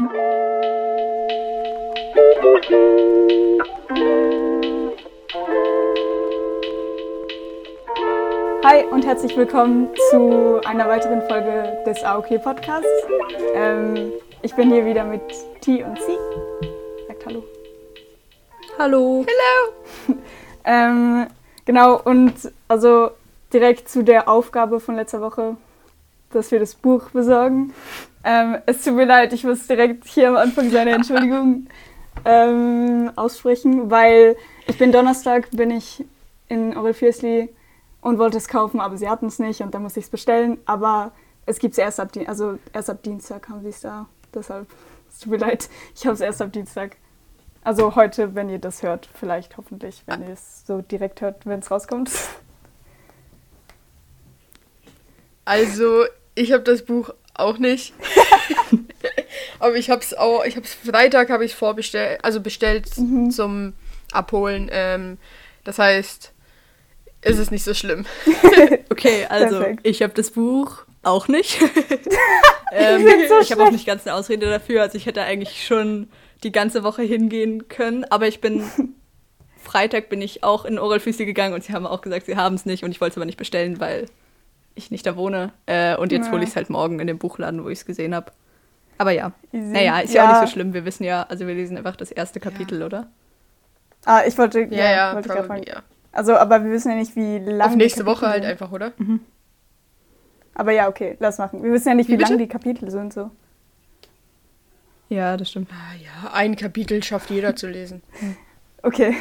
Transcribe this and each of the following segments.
Hi und herzlich willkommen zu einer weiteren Folge des AOK Podcasts. Ähm, ich bin hier wieder mit T und C. Sagt Hallo. Hallo. Hallo. ähm, genau, und also direkt zu der Aufgabe von letzter Woche, dass wir das Buch besorgen. Ähm, es tut mir leid, ich muss direkt hier am Anfang seine Entschuldigung ähm, aussprechen, weil ich bin Donnerstag, bin ich in Aurel Fiersley und wollte es kaufen, aber sie hatten es nicht und dann musste ich es bestellen. Aber es gibt es erst ab, also erst ab Dienstag haben sie es da. Deshalb, es tut mir leid, ich habe es erst ab Dienstag. Also heute, wenn ihr das hört, vielleicht hoffentlich, wenn ihr es so direkt hört, wenn es rauskommt. Also, ich habe das Buch auch nicht. aber ich habe es auch, ich habe es Freitag habe ich vorbestellt, also bestellt mhm. zum Abholen. Ähm, das heißt, ist es nicht so schlimm. okay, also Perfekt. ich habe das Buch auch nicht. ähm, so ich habe auch nicht ganz eine Ausrede dafür. Also ich hätte eigentlich schon die ganze Woche hingehen können, aber ich bin Freitag bin ich auch in Oral Physik gegangen und sie haben auch gesagt, sie haben es nicht und ich wollte es aber nicht bestellen, weil ich nicht da wohne. Äh, und jetzt ja. hole ich es halt morgen in dem Buchladen, wo ich es gesehen habe. Aber ja, naja, ist ja. ja. auch nicht so schlimm. Wir wissen ja, also wir lesen einfach das erste Kapitel, ja. oder? Ah, ich wollte, ja, ja, wollte probably, ja. Also, aber wir wissen ja nicht, wie lange. Auf nächste Woche halt sind. einfach, oder? Mhm. Aber ja, okay, lass machen. Wir wissen ja nicht, wie, wie lang die Kapitel sind so. Ja, das stimmt. Ah, ja, ein Kapitel schafft jeder zu lesen. Okay.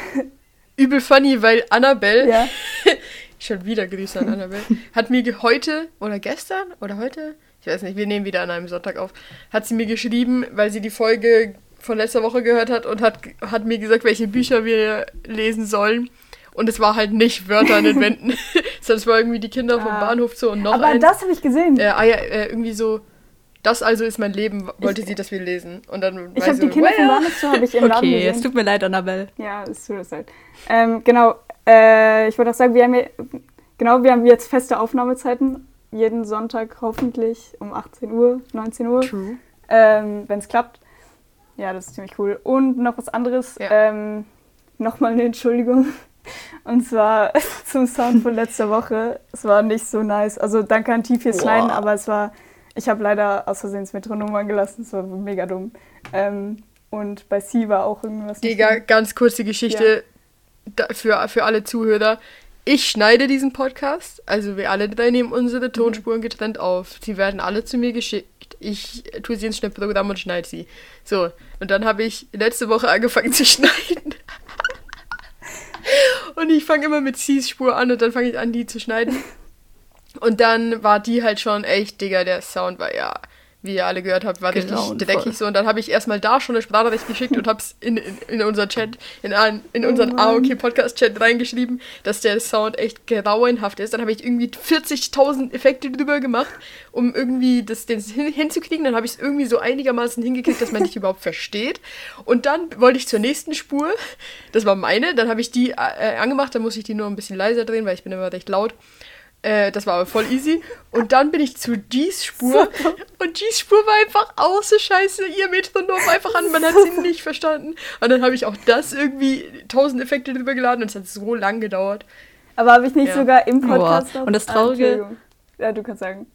Übel funny, weil Annabelle, ja. schon wieder Grüße an Annabelle, hat mir heute oder gestern oder heute, ich weiß nicht, wir nehmen wieder an einem Sonntag auf, hat sie mir geschrieben, weil sie die Folge von letzter Woche gehört hat und hat, hat mir gesagt, welche Bücher wir lesen sollen. Und es war halt nicht Wörter an den Wänden, sondern es war irgendwie die Kinder vom ah. Bahnhof so und noch Aber eins. das habe ich gesehen. Äh, ah ja, äh, irgendwie so, das also ist mein Leben, wollte ich, sie, dass wir lesen. Und dann ich habe so, die Kinder vom Bahnhof so habe ich im okay, Laden gesehen. es tut mir leid, Annabelle. Ja, es tut mir leid. Ähm, genau, äh, ich wollte auch sagen, wir haben, hier, genau, wir haben jetzt feste Aufnahmezeiten. Jeden Sonntag hoffentlich um 18 Uhr, 19 Uhr. True. Ähm, Wenn es klappt. Ja, das ist ziemlich cool. Und noch was anderes. Ja. Ähm, Nochmal eine Entschuldigung und zwar zum Sound von letzter Woche. Es war nicht so nice. Also danke an T fürs Schneiden, aber es war, ich habe leider aus Versehen das Metronom gelassen. Es war mega dumm. Ähm, und bei C war auch irgendwas. Digga, ganz kurze Geschichte ja. Für, für alle Zuhörer. Ich schneide diesen Podcast, also wir alle drei nehmen unsere Tonspuren getrennt auf. Sie werden alle zu mir geschickt. Ich tue sie ins Schnittprogramm und schneide sie. So, und dann habe ich letzte Woche angefangen zu schneiden. Und ich fange immer mit Cs Spur an und dann fange ich an, die zu schneiden. Und dann war die halt schon echt, Digga, der Sound war ja wie ihr alle gehört habt, war richtig dreckig so. Und dann habe ich erstmal da schon eine Sprachnachricht geschickt und habe es in, in, in unser Chat, in, in unseren oh AOK-Podcast-Chat reingeschrieben, dass der Sound echt grauenhaft ist. Dann habe ich irgendwie 40.000 Effekte drüber gemacht, um irgendwie das den hin, hinzukriegen. Dann habe ich es irgendwie so einigermaßen hingekriegt, dass man dich überhaupt versteht. Und dann wollte ich zur nächsten Spur, das war meine, dann habe ich die äh, angemacht, dann muss ich die nur ein bisschen leiser drehen, weil ich bin immer recht laut. Äh, das war aber voll easy. Und dann bin ich zu G's Spur. Und G's Spur war einfach auch so scheiße. Ihr Metronom einfach an. Man hat sie nicht verstanden. Und dann habe ich auch das irgendwie tausend Effekte drüber geladen. Und es hat so lang gedauert. Aber habe ich nicht ja. sogar im Podcast. Boah. Und das Traurige. Ah, ja, du kannst sagen.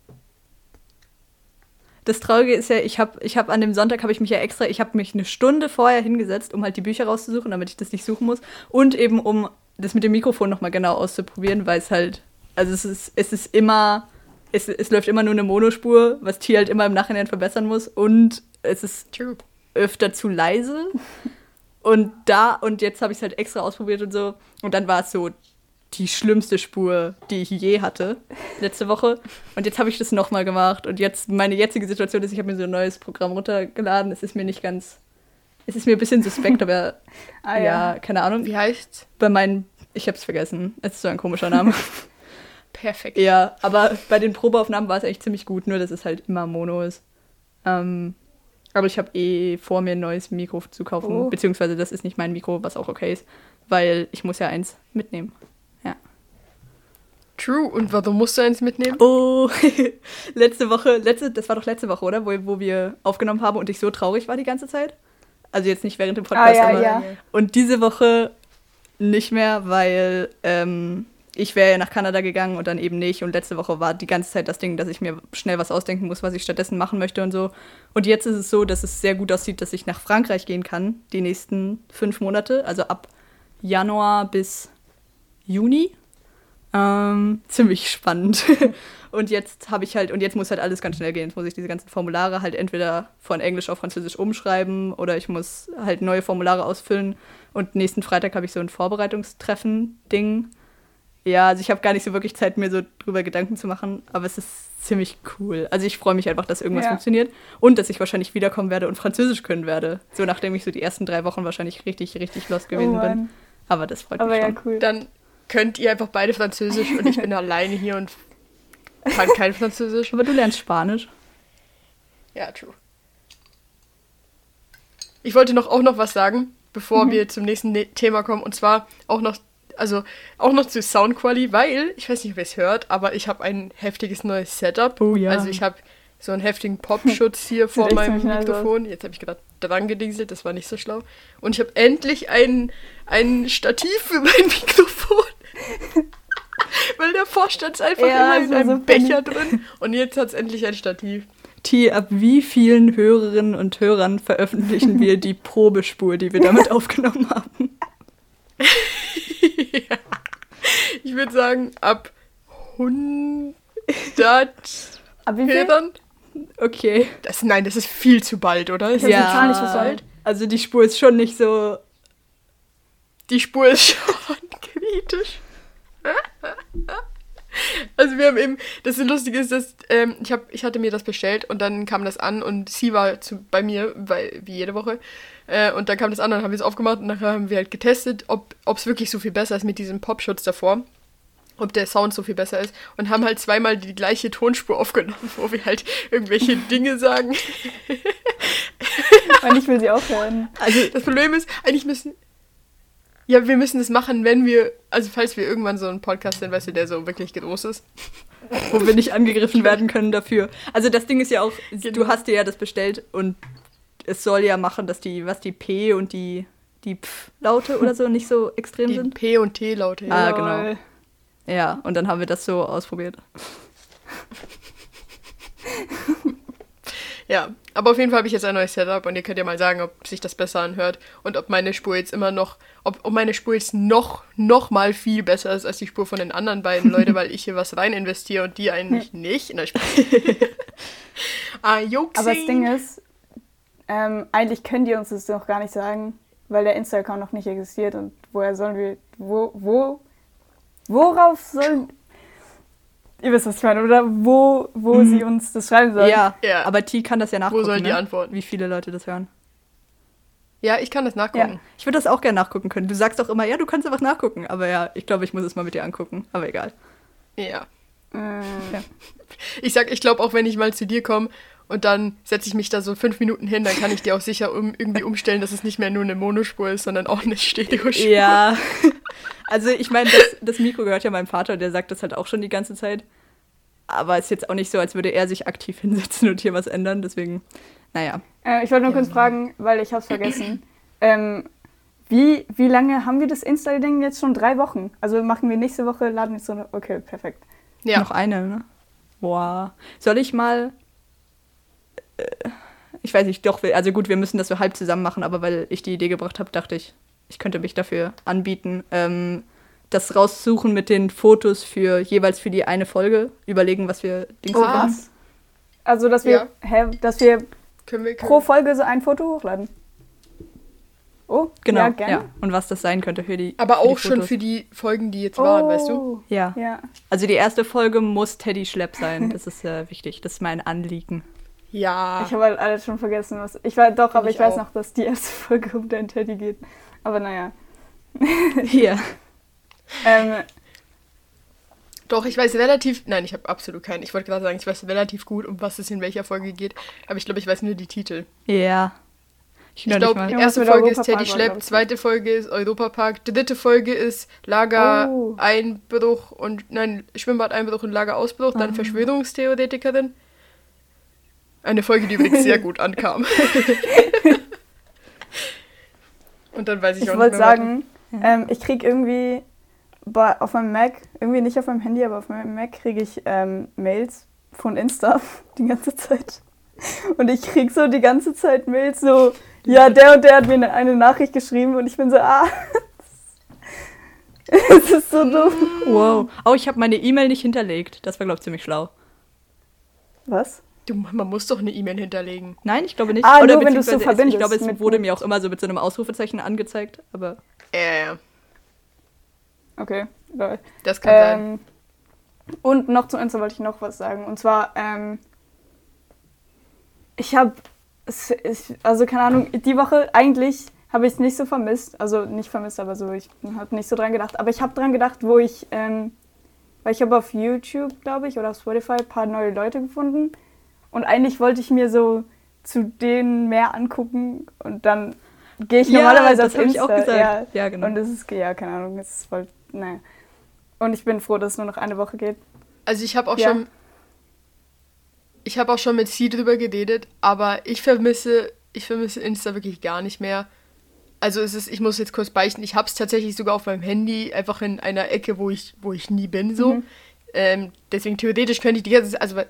Das Traurige ist ja, ich habe ich hab an dem Sonntag habe ich mich ja extra, ich habe mich eine Stunde vorher hingesetzt, um halt die Bücher rauszusuchen, damit ich das nicht suchen muss. Und eben um das mit dem Mikrofon nochmal genau auszuprobieren, weil es halt also es ist, es ist immer, es, es läuft immer nur eine Monospur, was T halt immer im Nachhinein verbessern muss. Und es ist True. öfter zu leise. Und da, und jetzt habe ich es halt extra ausprobiert und so. Und dann war es so die schlimmste Spur, die ich je hatte, letzte Woche. Und jetzt habe ich das nochmal gemacht. Und jetzt, meine jetzige Situation ist, ich habe mir so ein neues Programm runtergeladen. Es ist mir nicht ganz. Es ist mir ein bisschen suspekt, aber ah, ja. ja. keine Ahnung. Wie heißt's? Bei meinen. Ich habe es vergessen. Es ist so ein komischer Name. Perfekt. Ja, aber bei den Probeaufnahmen war es echt ziemlich gut, nur dass es halt immer Mono ist. Ähm, aber ich habe eh vor, mir ein neues Mikro zu kaufen. Oh. Beziehungsweise das ist nicht mein Mikro, was auch okay ist, weil ich muss ja eins mitnehmen. Ja. True. Und warum musst du eins mitnehmen? Oh, letzte Woche, letzte, das war doch letzte Woche, oder? Wo, wo wir aufgenommen haben und ich so traurig war die ganze Zeit. Also jetzt nicht während dem Podcast, Ah, ja, aber. ja. Und diese Woche nicht mehr, weil ähm, ich wäre ja nach Kanada gegangen und dann eben nicht. Und letzte Woche war die ganze Zeit das Ding, dass ich mir schnell was ausdenken muss, was ich stattdessen machen möchte und so. Und jetzt ist es so, dass es sehr gut aussieht, dass ich nach Frankreich gehen kann, die nächsten fünf Monate, also ab Januar bis Juni. Ähm, ziemlich spannend. und jetzt habe ich halt, und jetzt muss halt alles ganz schnell gehen. Jetzt muss ich diese ganzen Formulare halt entweder von Englisch auf Französisch umschreiben oder ich muss halt neue Formulare ausfüllen. Und nächsten Freitag habe ich so ein Vorbereitungstreffen-Ding. Ja, also ich habe gar nicht so wirklich Zeit, mir so drüber Gedanken zu machen, aber es ist ziemlich cool. Also ich freue mich einfach, dass irgendwas Ja. funktioniert und dass ich wahrscheinlich wiederkommen werde und Französisch können werde. So nachdem ich so die ersten drei Wochen wahrscheinlich richtig, richtig lost gewesen oh, bin. Aber das freut Aber mich ja, schon. cool. Dann könnt ihr einfach beide Französisch und ich bin alleine hier und kann kein Französisch. Aber du lernst Spanisch. Ja, true. Ich wollte noch auch noch was sagen, bevor Mhm. wir zum nächsten ne Thema kommen. Und zwar auch noch, also auch noch zu Soundquality, weil, ich weiß nicht, ob ihr es hört, aber ich habe ein heftiges neues Setup. Oh ja. Also ich habe so einen heftigen Popschutz hier vor meinem Mikrofon. Jetzt habe ich gerade dran gedingselt, das war nicht so schlau. Und ich habe endlich ein, ein Stativ für mein Mikrofon. Weil davor stand es einfach Ja, immer in einem so Becher drin. Und jetzt hat es endlich ein Stativ. T, ab wie vielen Hörerinnen und Hörern veröffentlichen wir die Probespur, die wir damit aufgenommen haben? Ich würde sagen, ab 100 Aber wie viel? Hörern. Okay. Das, nein, das ist viel zu bald, oder? hab die Zahl nicht verfolgt. Also die Spur ist schon nicht so. Die Spur ist schon kritisch. Also wir haben eben, das Lustige ist, dass ähm, ich, hab, ich hatte mir das bestellt und dann kam das an und sie war zu, bei mir, weil, wie jede Woche. Äh, und dann kam das an, dann haben wir es aufgemacht und nachher haben wir halt getestet, ob es wirklich so viel besser ist mit diesem Popschutz davor. Ob der Sound so viel besser ist. Und haben halt zweimal die gleiche Tonspur aufgenommen, wo wir halt irgendwelche Dinge sagen. Und ich will sie auch hören. Also Das Problem ist, eigentlich müssen. Ja, wir müssen das machen, wenn wir. Also, falls wir irgendwann so einen Podcast sind, weißt du, der so wirklich groß ist. wo wir nicht angegriffen werden können dafür. Also das Ding ist ja auch, du Genau. hast dir ja das bestellt und es soll ja machen, dass die, was die P und die, die Pf-Laute oder so nicht so extrem Die sind. P- und T-Laute. Ah, Ja. genau. Lol. Ja, und dann haben wir das so ausprobiert. ja, aber auf jeden Fall habe ich jetzt ein neues Setup und ihr könnt ja mal sagen, ob sich das besser anhört und ob meine Spur jetzt immer noch. Ob, ob meine Spur jetzt noch, noch mal viel besser ist als die Spur von den anderen beiden Leute, weil ich hier was rein investiere und die eigentlich nicht. Na, Spaß. ah, Juxi. Aber das Ding ist, ähm, eigentlich können die uns das noch gar nicht sagen, weil der Insta-Account noch nicht existiert und woher sollen wir, wo, wo, worauf sollen, ihr wisst, was ich meine, oder wo, wo Mhm. sie uns das schreiben sollen. Ja, Ja. aber T kann das ja nachgucken. sollen die ne? antworten? Wie viele Leute das hören. Ja, ich kann das nachgucken. Ich würde das auch gerne nachgucken können. Du sagst auch immer, ja, du kannst einfach nachgucken. Aber ja, ich glaube, ich muss es mal mit dir angucken. Aber egal. Ja. Mm, Ich sag, ich glaube, auch wenn ich mal zu dir komme und dann setze ich mich da so fünf Minuten hin, dann kann ich dir auch sicher um, irgendwie umstellen, dass es nicht mehr nur eine Monospur ist, sondern auch eine Stereospur. Ja. Also ich meine, das, das Mikro gehört ja meinem Vater, der sagt das halt auch schon die ganze Zeit. Aber es ist jetzt auch nicht so, als würde er sich aktiv hinsetzen und hier was ändern. Deswegen, naja. Äh, ich wollte nur Ja. kurz fragen, weil ich hab's vergessen. ähm, wie, wie lange haben wir das Insta-Ding jetzt schon? Drei Wochen. Also machen wir nächste Woche, laden wir so eine. Okay, perfekt. Ja. Noch eine, ne? Boah. Soll ich mal. Äh, ich weiß nicht, doch, also gut, wir müssen das so halb zusammen machen, aber weil ich die Idee gebracht habe, dachte ich, ich könnte mich dafür anbieten. Ähm, das raussuchen mit den Fotos für jeweils für die eine Folge, überlegen, was wir Dings Oh, machen. Was? Also, dass wir, Ja. hä, dass wir Können wir, können pro Folge so ein Foto hochladen. Oh, Genau, ja, ja, gerne. Und was das sein könnte für die. Aber für die auch schon Fotos. für die Folgen, die jetzt waren, weißt du? Oh, Ja. Ja. Also die erste Folge muss Teddy Schlepp sein. Das ist äh, wichtig. Das ist mein Anliegen. Ja. Ich habe halt alles schon vergessen, was. Ich weiß doch, aber Ich ich, weiß noch, dass die erste Folge um dein Teddy geht. Aber naja. Hier. Ähm, Doch, ich weiß relativ. Nein, ich habe absolut keinen. Ich wollte gerade sagen, ich weiß relativ gut, um was es in welcher Folge geht. Aber ich glaube, ich weiß nur die Titel. Ja. Ich, ich glaube, die erste Folge ist Teddy Schlepp, zweite Folge ist Europapark, dritte Folge ist Lagereinbruch oh. und nein, Schwimmbadeinbruch und Lagerausbruch, dann ah. Verschwörungstheoretikerin. Eine Folge, die übrigens sehr gut ankam. und dann weiß ich, ich auch nicht mehr. Ich wollte sagen, ähm, ich kriege irgendwie bei, auf meinem Mac, irgendwie nicht auf meinem Handy, aber auf meinem Mac kriege ich ähm, Mails von Insta die ganze Zeit. Und ich kriege so die ganze Zeit Mails so, ja, der und der hat mir eine Nachricht geschrieben und ich bin so, ah. Es ist so dumm. Wow. Oh, ich habe meine E-Mail nicht hinterlegt. Das war, glaube ich, ziemlich schlau. Was? Du, man muss doch eine E-Mail hinterlegen. Nein, ich glaube nicht. Ah, Oder nur wenn du es so verbindest. Ich glaube, es wurde mir auch immer so mit so einem Ausrufezeichen angezeigt, aber... Ja. Okay, lol. Das kann ähm, sein. Und noch zu Insta wollte ich noch was sagen. Und zwar, ähm, ich habe, also keine Ahnung, die Woche eigentlich habe ich es nicht so vermisst. Also nicht vermisst, aber so, ich habe nicht so dran gedacht. Aber ich habe dran gedacht, wo ich, ähm, weil ich habe auf YouTube, glaube ich, oder auf Spotify ein paar neue Leute gefunden. Und eigentlich wollte ich mir so zu denen mehr angucken und dann gehe ich ja, normalerweise auf Insta. Ich auch gesagt. Ja, ja, genau. Und es ist, ja, keine Ahnung, es ist voll, naja. Und ich bin froh, dass es nur noch eine Woche geht. Also ich habe auch ja. schon ich habe auch schon mit sie drüber geredet, aber ich vermisse ich vermisse Insta wirklich gar nicht mehr. Also es ist, ich muss jetzt kurz beichten, ich habe es tatsächlich sogar auf meinem Handy, einfach in einer Ecke, wo ich, wo ich nie bin, so. Mhm. Ähm, deswegen theoretisch könnte ich die ganze Zeit, also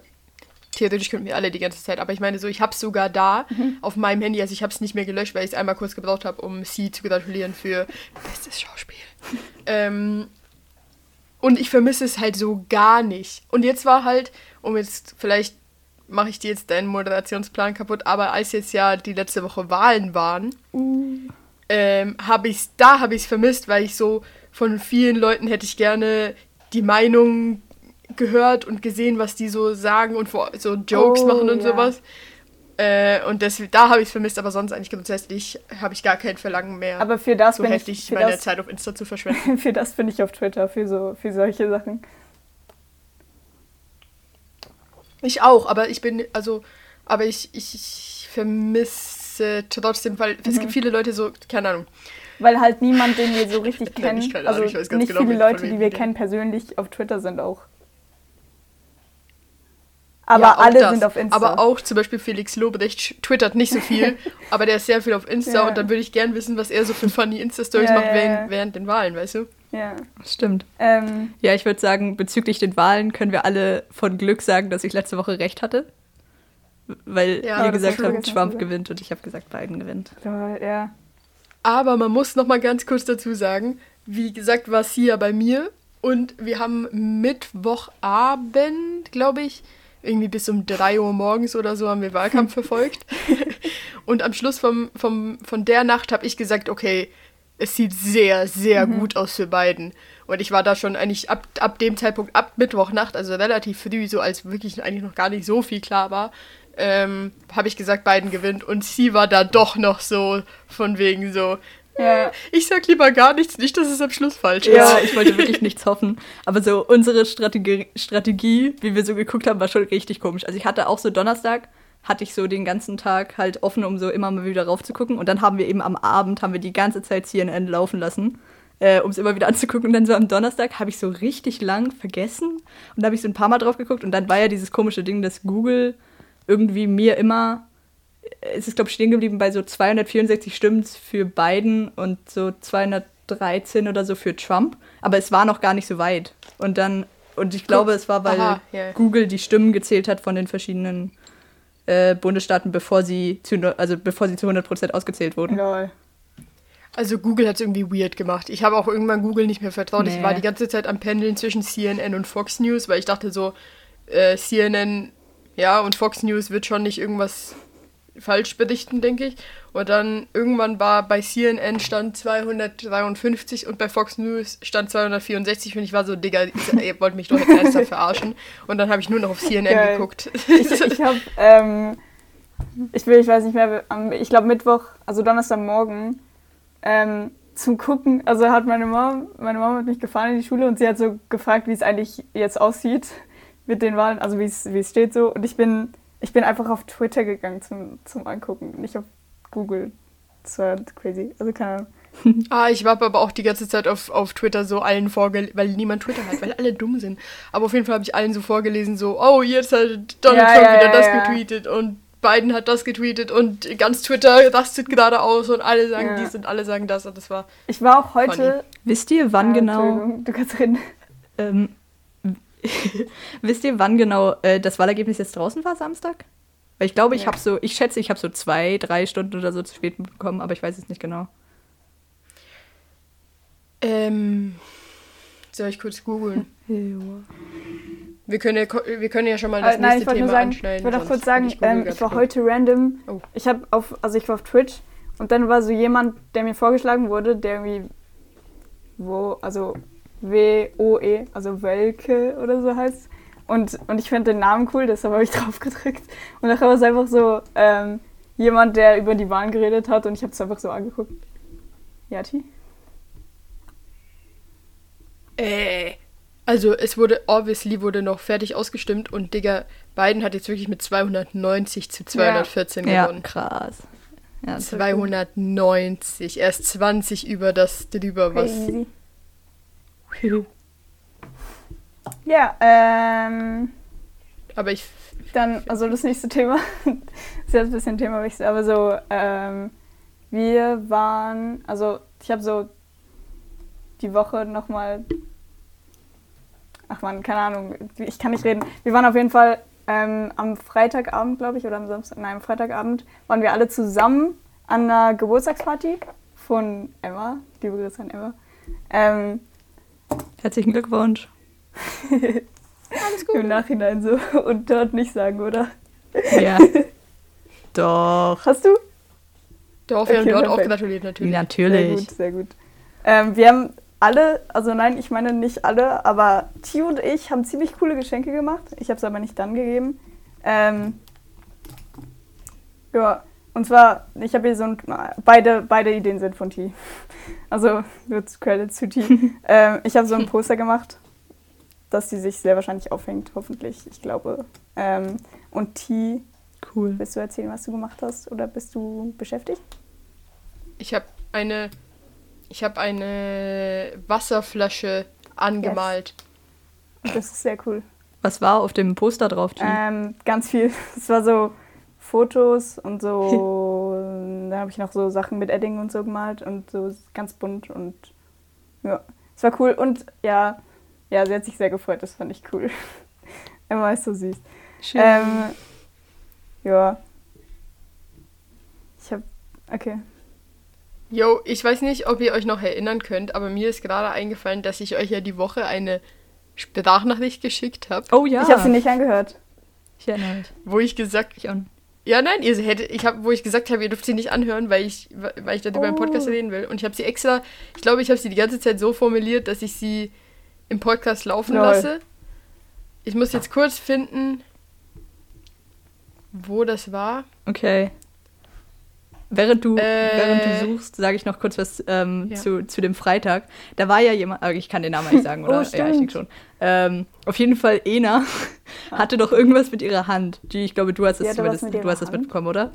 theoretisch könnten wir alle die ganze Zeit, aber ich meine so, ich habe es sogar da mhm. auf meinem Handy, also ich habe es nicht mehr gelöscht, weil ich es einmal kurz gebraucht habe, um sie zu gratulieren für bestes Schauspiel. ähm, und ich vermisse es halt so gar nicht. Und jetzt war halt, um jetzt vielleicht mache ich dir jetzt deinen Moderationsplan kaputt, aber als jetzt ja die letzte Woche Wahlen waren, uh. ähm, habe ich da habe ich es vermisst, weil ich so von vielen Leuten hätte ich gerne die Meinung gehört und gesehen, was die so sagen und so Jokes oh, machen und ja. sowas. Äh, und das, da habe ich es vermisst, aber sonst eigentlich grundsätzlich habe ich gar kein Verlangen mehr. Aber für das so bin heftig ich, für meine das, Zeit auf Insta zu verschwenden. für das bin ich auf Twitter, für so für solche Sachen. Ich auch, aber ich bin, also, aber ich, ich, ich vermisse trotzdem, weil mhm. es gibt mhm. viele Leute so, keine Ahnung. Weil halt niemand, den wir so richtig kennen, also nicht genau, viele Leute, die wir kennen persönlich auf Twitter sind auch. Aber ja, alle das. sind auf Insta. Aber auch zum Beispiel Felix Lobrecht twittert nicht so viel, aber der ist sehr viel auf Insta ja. und dann würde ich gern wissen, was er so für funny Insta-Stories ja, macht während, während den Wahlen, weißt du? Ja. Stimmt. Ähm, ja, ich würde sagen, bezüglich den Wahlen können wir alle von Glück sagen, dass ich letzte Woche recht hatte. Weil ja, ihr gesagt habt, Trump gewinnt und ich habe gesagt, Biden gewinnt. Ja. Aber man muss noch mal ganz kurz dazu sagen, wie gesagt, war es hier bei mir und wir haben Mittwochabend, glaube ich, irgendwie bis um 3 Uhr morgens oder so haben wir Wahlkampf verfolgt. und am Schluss vom, vom, von der Nacht habe ich gesagt, okay, es sieht sehr, sehr mhm. gut aus für beiden. Und ich war da schon eigentlich ab, ab dem Zeitpunkt, ab Mittwochnacht, also relativ früh, so als wirklich eigentlich noch gar nicht so viel klar war, ähm, habe ich gesagt, beiden gewinnt. Und sie war da doch noch so von wegen so. Ja. Ich sag lieber gar nichts, nicht, dass es am Schluss falsch ist. Ja, ich wollte wirklich nichts hoffen. Aber so unsere Strategie, Strategie, wie wir so geguckt haben, war schon richtig komisch. Also ich hatte auch so Donnerstag, hatte ich so den ganzen Tag halt offen, um so immer mal wieder raufzugucken. Und dann haben wir eben am Abend, haben wir die ganze Zeit CNN laufen lassen, äh, um es immer wieder anzugucken. Und dann so am Donnerstag habe ich so richtig lang vergessen. Und da habe ich so ein paar Mal drauf geguckt. Und dann war ja dieses komische Ding, dass Google irgendwie mir immer, es ist glaube ich stehen geblieben bei so 264 Stimmen für Biden und so 213 oder so für Trump. Aber es war noch gar nicht so weit. Und dann, und ich glaube, es war, weil Aha, yeah. Google die Stimmen gezählt hat von den verschiedenen äh, Bundesstaaten, bevor sie zu, also bevor sie zu 100% ausgezählt wurden. Lol. Also Google hat es irgendwie weird gemacht. Ich habe auch irgendwann Google nicht mehr vertraut. Nee. Ich war die ganze Zeit am Pendeln zwischen CNN und Fox News, weil ich dachte so, äh, CNN, ja, und Fox News wird schon nicht irgendwas falsch berichten, denke ich. Und dann irgendwann war bei CNN stand 253 und bei Fox News stand 264 und ich war so, Digga, ihr wollt mich doch jetzt ernsthaft verarschen. Und dann habe ich nur noch auf CNN Geil. geguckt. Ich, ich habe, ähm, ich will, ich weiß nicht mehr, ich glaube Mittwoch, also Donnerstagmorgen, ähm, zum Gucken, also hat meine Mom, meine Mom hat mich gefahren in die Schule und sie hat so gefragt, wie es eigentlich jetzt aussieht mit den Wahlen, also wie es, wie es steht so. Und ich bin ich bin einfach auf Twitter gegangen zum, zum Angucken, nicht auf Google. Das war crazy. Also keine Ahnung. ah, ich habe aber auch die ganze Zeit auf, auf Twitter so allen vorgelesen, weil niemand Twitter hat, weil alle dumm sind. Aber auf jeden Fall habe ich allen so vorgelesen, so, oh, jetzt hat Donald ja, Trump ja, wieder ja, das getweetet und Biden hat das getweetet und ganz Twitter rastet gerade aus und alle sagen dies und alle sagen das und das war. Ich war auch heute. Funny. Wisst ihr, wann genau. Du kannst reden. Ähm, wisst ihr, wann genau äh, das Wahlergebnis jetzt draußen war, Samstag? Weil ich glaube, ich habe so, ich schätze, ich habe so zwei, drei Stunden oder so zu spät bekommen, aber ich weiß es nicht genau. Ähm, soll ich kurz googeln? Wir können, ja, wir können ja schon mal das äh, nächste nein, Thema sagen, anschneiden. Ich wollte auch kurz sagen, ich, ähm, ich war heute random. Oh. Ich habe auf, also ich war auf Twitch und dann war so jemand, der mir vorgeschlagen wurde, der irgendwie, wo, also W-O-E, also Welke oder so heißt. Und, und ich fand den Namen cool, deshalb habe ich drauf gedrückt. Und nachher war es einfach so ähm, jemand, der über die Wahlen geredet hat und ich habe es einfach so angeguckt. Yati? Äh, also es wurde, obviously wurde noch fertig ausgestimmt und Digga, Biden hat jetzt wirklich mit 290 zu 214 ja. gewonnen. Ja, krass. Ja, 290, erst 20 über das drüber, was... Ja, ähm... Aber ich... Dann, also das nächste Thema, ist jetzt ein bisschen Themawechsel, aber so, ähm, wir waren, also ich habe so die Woche nochmal. Ach man, keine Ahnung, ich kann nicht reden. Wir waren auf jeden Fall ähm, am Freitagabend, glaube ich, oder am Samstag, nein, am Freitagabend waren wir alle zusammen an einer Geburtstagsparty von Emma. Liebe Grüße an Emma. Ähm, Herzlichen Glückwunsch. Alles gut. Im Nachhinein so und dort nicht sagen, oder? Ja. Doch. Hast du? Doch, wir okay, haben dort perfekt. auch gratuliert, natürlich. Natürlich. Sehr gut, sehr gut. Ähm, wir haben alle, also nein, ich meine nicht alle, aber Tio und ich haben ziemlich coole Geschenke gemacht. Ich habe es aber nicht dann gegeben. Ähm, ja, und zwar, ich habe hier so ein, beide, beide Ideen sind von T. Also, wird Credit zu T. ähm, ich habe so ein Poster gemacht, dass sie sich sehr wahrscheinlich aufhängt, hoffentlich, ich glaube. Ähm, und T, cool. willst du erzählen, was du gemacht hast oder bist du beschäftigt? Ich habe eine ich habe eine Wasserflasche angemalt. Yes. Das ist sehr cool. Was war auf dem Poster drauf? Ähm, ganz viel. Es war so Fotos und so. da habe ich noch so Sachen mit Edding und so gemalt und so ganz bunt und ja, es war cool und ja, ja, sie hat sich sehr gefreut. Das fand ich cool. Emma ist so süß. Schön. Ähm, ja. Ich habe okay. Jo, ich weiß nicht, ob ihr euch noch erinnern könnt, aber mir ist gerade eingefallen, dass ich euch ja die Woche eine Sprachnachricht geschickt habe. Oh ja. Ich habe sie nicht angehört. Ich erinnere mich. Wo ich gesagt ich an. Ja, nein, ihr hättet, ich habe, wo ich gesagt habe, ihr dürft sie nicht anhören, weil ich, weil ich darüber oh. im Podcast reden will. Und ich habe sie extra, ich glaube, ich habe sie die ganze Zeit so formuliert, dass ich sie im Podcast laufen Lol. lasse. Ich muss jetzt kurz finden, wo das war. Okay. Während du, äh, während du suchst, sage ich noch kurz was ähm, ja. zu, zu dem Freitag. Da war ja jemand, äh, ich kann den Namen nicht sagen, oder? oh, ja, ich denke schon. Ähm, auf jeden Fall, Ena ah. hatte doch irgendwas mit ihrer Hand. Die, ich glaube, du hast das, du hast das mitbekommen, oder?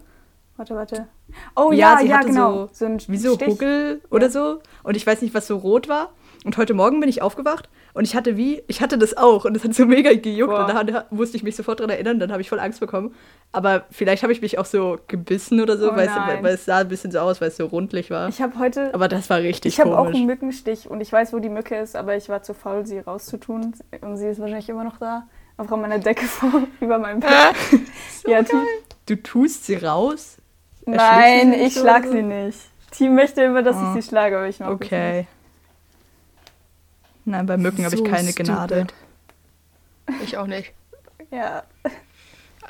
Warte, warte. Oh ja, ja, ja genau. So, so ein wie so Stich. Huckel oder ja. so. Und ich weiß nicht, was so rot war. Und heute Morgen bin ich aufgewacht und ich hatte wie, ich hatte das auch und es hat so mega gejuckt Boah. und da musste ich mich sofort dran erinnern, dann habe ich voll Angst bekommen. Aber vielleicht habe ich mich auch so gebissen oder so, oh weil, es, weil, es, sah ein bisschen so aus, weil es so rundlich war. Ich habe heute. Aber das war richtig Ich habe auch einen Mückenstich und ich weiß, wo die Mücke ist, aber ich war zu faul, sie rauszutun. Und sie ist wahrscheinlich immer noch da. Einfach an meiner Decke vor, über meinem Bett. so ja, geil. Du tust sie raus? Nein, ich schlag so? sie nicht. Team möchte immer, dass oh. ich sie schlage, aber ich mache Okay. Nicht. Nein, bei Mücken habe ich keine stupid. Gnade. Ich auch nicht. Ja.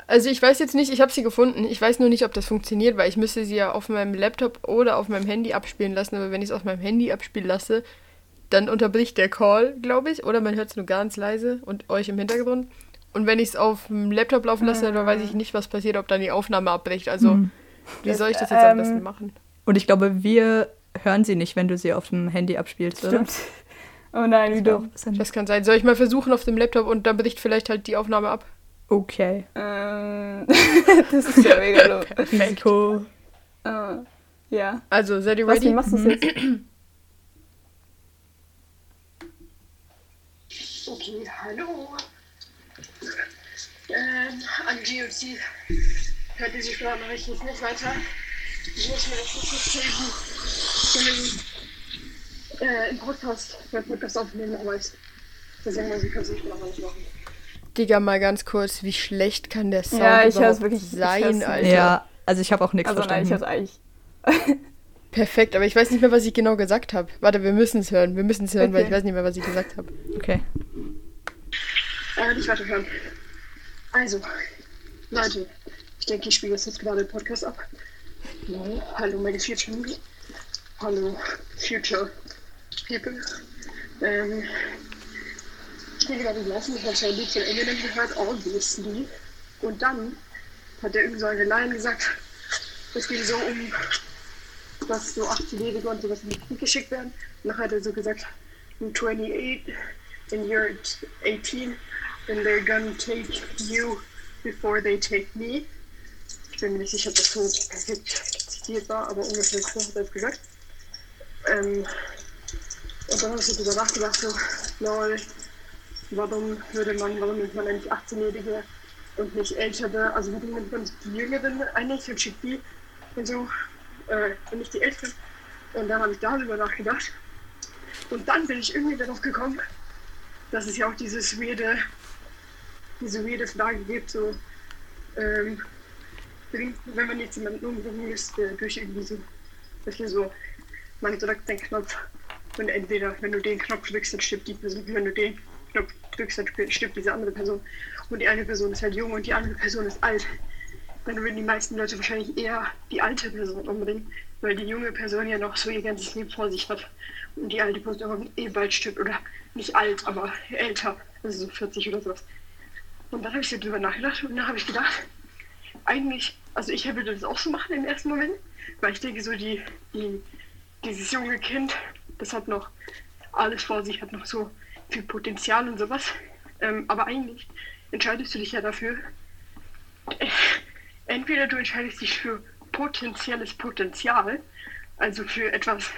Also ich weiß jetzt nicht, ich habe sie gefunden. Ich weiß nur nicht, ob das funktioniert, weil ich müsste sie ja auf meinem Laptop oder auf meinem Handy abspielen lassen. Aber wenn ich es auf meinem Handy abspielen lasse, dann unterbricht der Call, glaube ich. Oder man hört es nur ganz leise und euch im Hintergrund. Und wenn ich es auf dem Laptop laufen lasse, dann weiß ich nicht, was passiert, ob dann die Aufnahme abbricht. Also, mhm. wie soll ich das jetzt ähm, am besten machen? Und ich glaube, wir hören sie nicht, wenn du sie auf dem Handy abspielst, Stimmt. oder? Oh nein, wie dumm. Das kann sein. Soll ich mal versuchen auf dem Laptop und dann bricht vielleicht halt die Aufnahme ab? Okay. Ähm, das ist ja mega low. Risiko. Uh, Ja. Also, seid ihr ready? Was, wie machst du es jetzt? Okay, hallo. Ähm, an GOC hört diese Sprachnachricht jetzt nicht weiter. Ich muss mir das nicht zeigen. Äh, im Podcast, beim Podcast aufnehmen, aber ich, deswegen muss ich kurz die Sprachnachricht machen. Digga, mal ganz kurz, wie schlecht kann der Sound Ja, ich überhaupt wirklich- ich sein, hör's- Alter? Ja, also ich habe auch nichts Also nein, ich verstanden. eigentlich. Perfekt, aber ich weiß nicht mehr, was ich genau gesagt habe. Warte, wir müssen es hören. Wir müssen es hören, weil Okay. ich weiß nicht mehr, was ich gesagt habe. okay. Äh, nicht weiterhören. Also, Leute, ich denke, ich spiele das jetzt gerade im Podcast ab. Hallo, hallo meine Future. Hallo, Future People. Ähm, ich bin gerade gelaufen, ich habe so ein Lied von Eminem gehört, Obviously. Und dann hat er irgendwie so eine Line gesagt, es ging so um, dass so 18-Jährige und sowas in den Krieg geschickt werden. Und dann hat er so gesagt, I'm 28 and you're 18 and they're gonna take you before they take me. Ich bin mir nicht sicher, ob das so perfekt zitiert war, aber ungefähr so hat er es gesagt. Ähm, und dann habe ich so drüber nachgedacht, so, lol, warum würde man, warum nimmt man eigentlich 18-Jährige und nicht ältere, also warum nimmt man die Jüngeren eigentlich und schickt die und so, äh, und nicht die Älteren. Und dann habe ich darüber nachgedacht. Und dann bin ich irgendwie darauf gekommen, dass es ja auch dieses weirde, diese weirde Frage gibt, so, ähm, wenn man jetzt jemanden umbringen müsste, durch irgendwie so, dass wir so, man drückt den Knopf und entweder, wenn du den Knopf drückst, dann stirbt die Person, wenn du den Knopf drückst, dann stirbt- diese andere Person. Und die eine Person ist halt jung und die andere Person ist alt. Dann würden die meisten Leute wahrscheinlich eher die alte Person umbringen, weil die junge Person ja noch so ihr ganzes Leben vor sich hat und die alte Person eh bald stirbt oder nicht alt, aber älter, also so 40 oder sowas. Und dann habe ich so drüber nachgedacht und dann habe ich gedacht, eigentlich, also ich würde das auch so machen im ersten Moment, weil ich denke so, die, die, dieses junge Kind, das hat noch alles vor sich, hat noch so viel Potenzial und sowas. Ähm, aber eigentlich entscheidest du dich ja dafür, entweder du entscheidest dich für potenzielles Potenzial, also für etwas,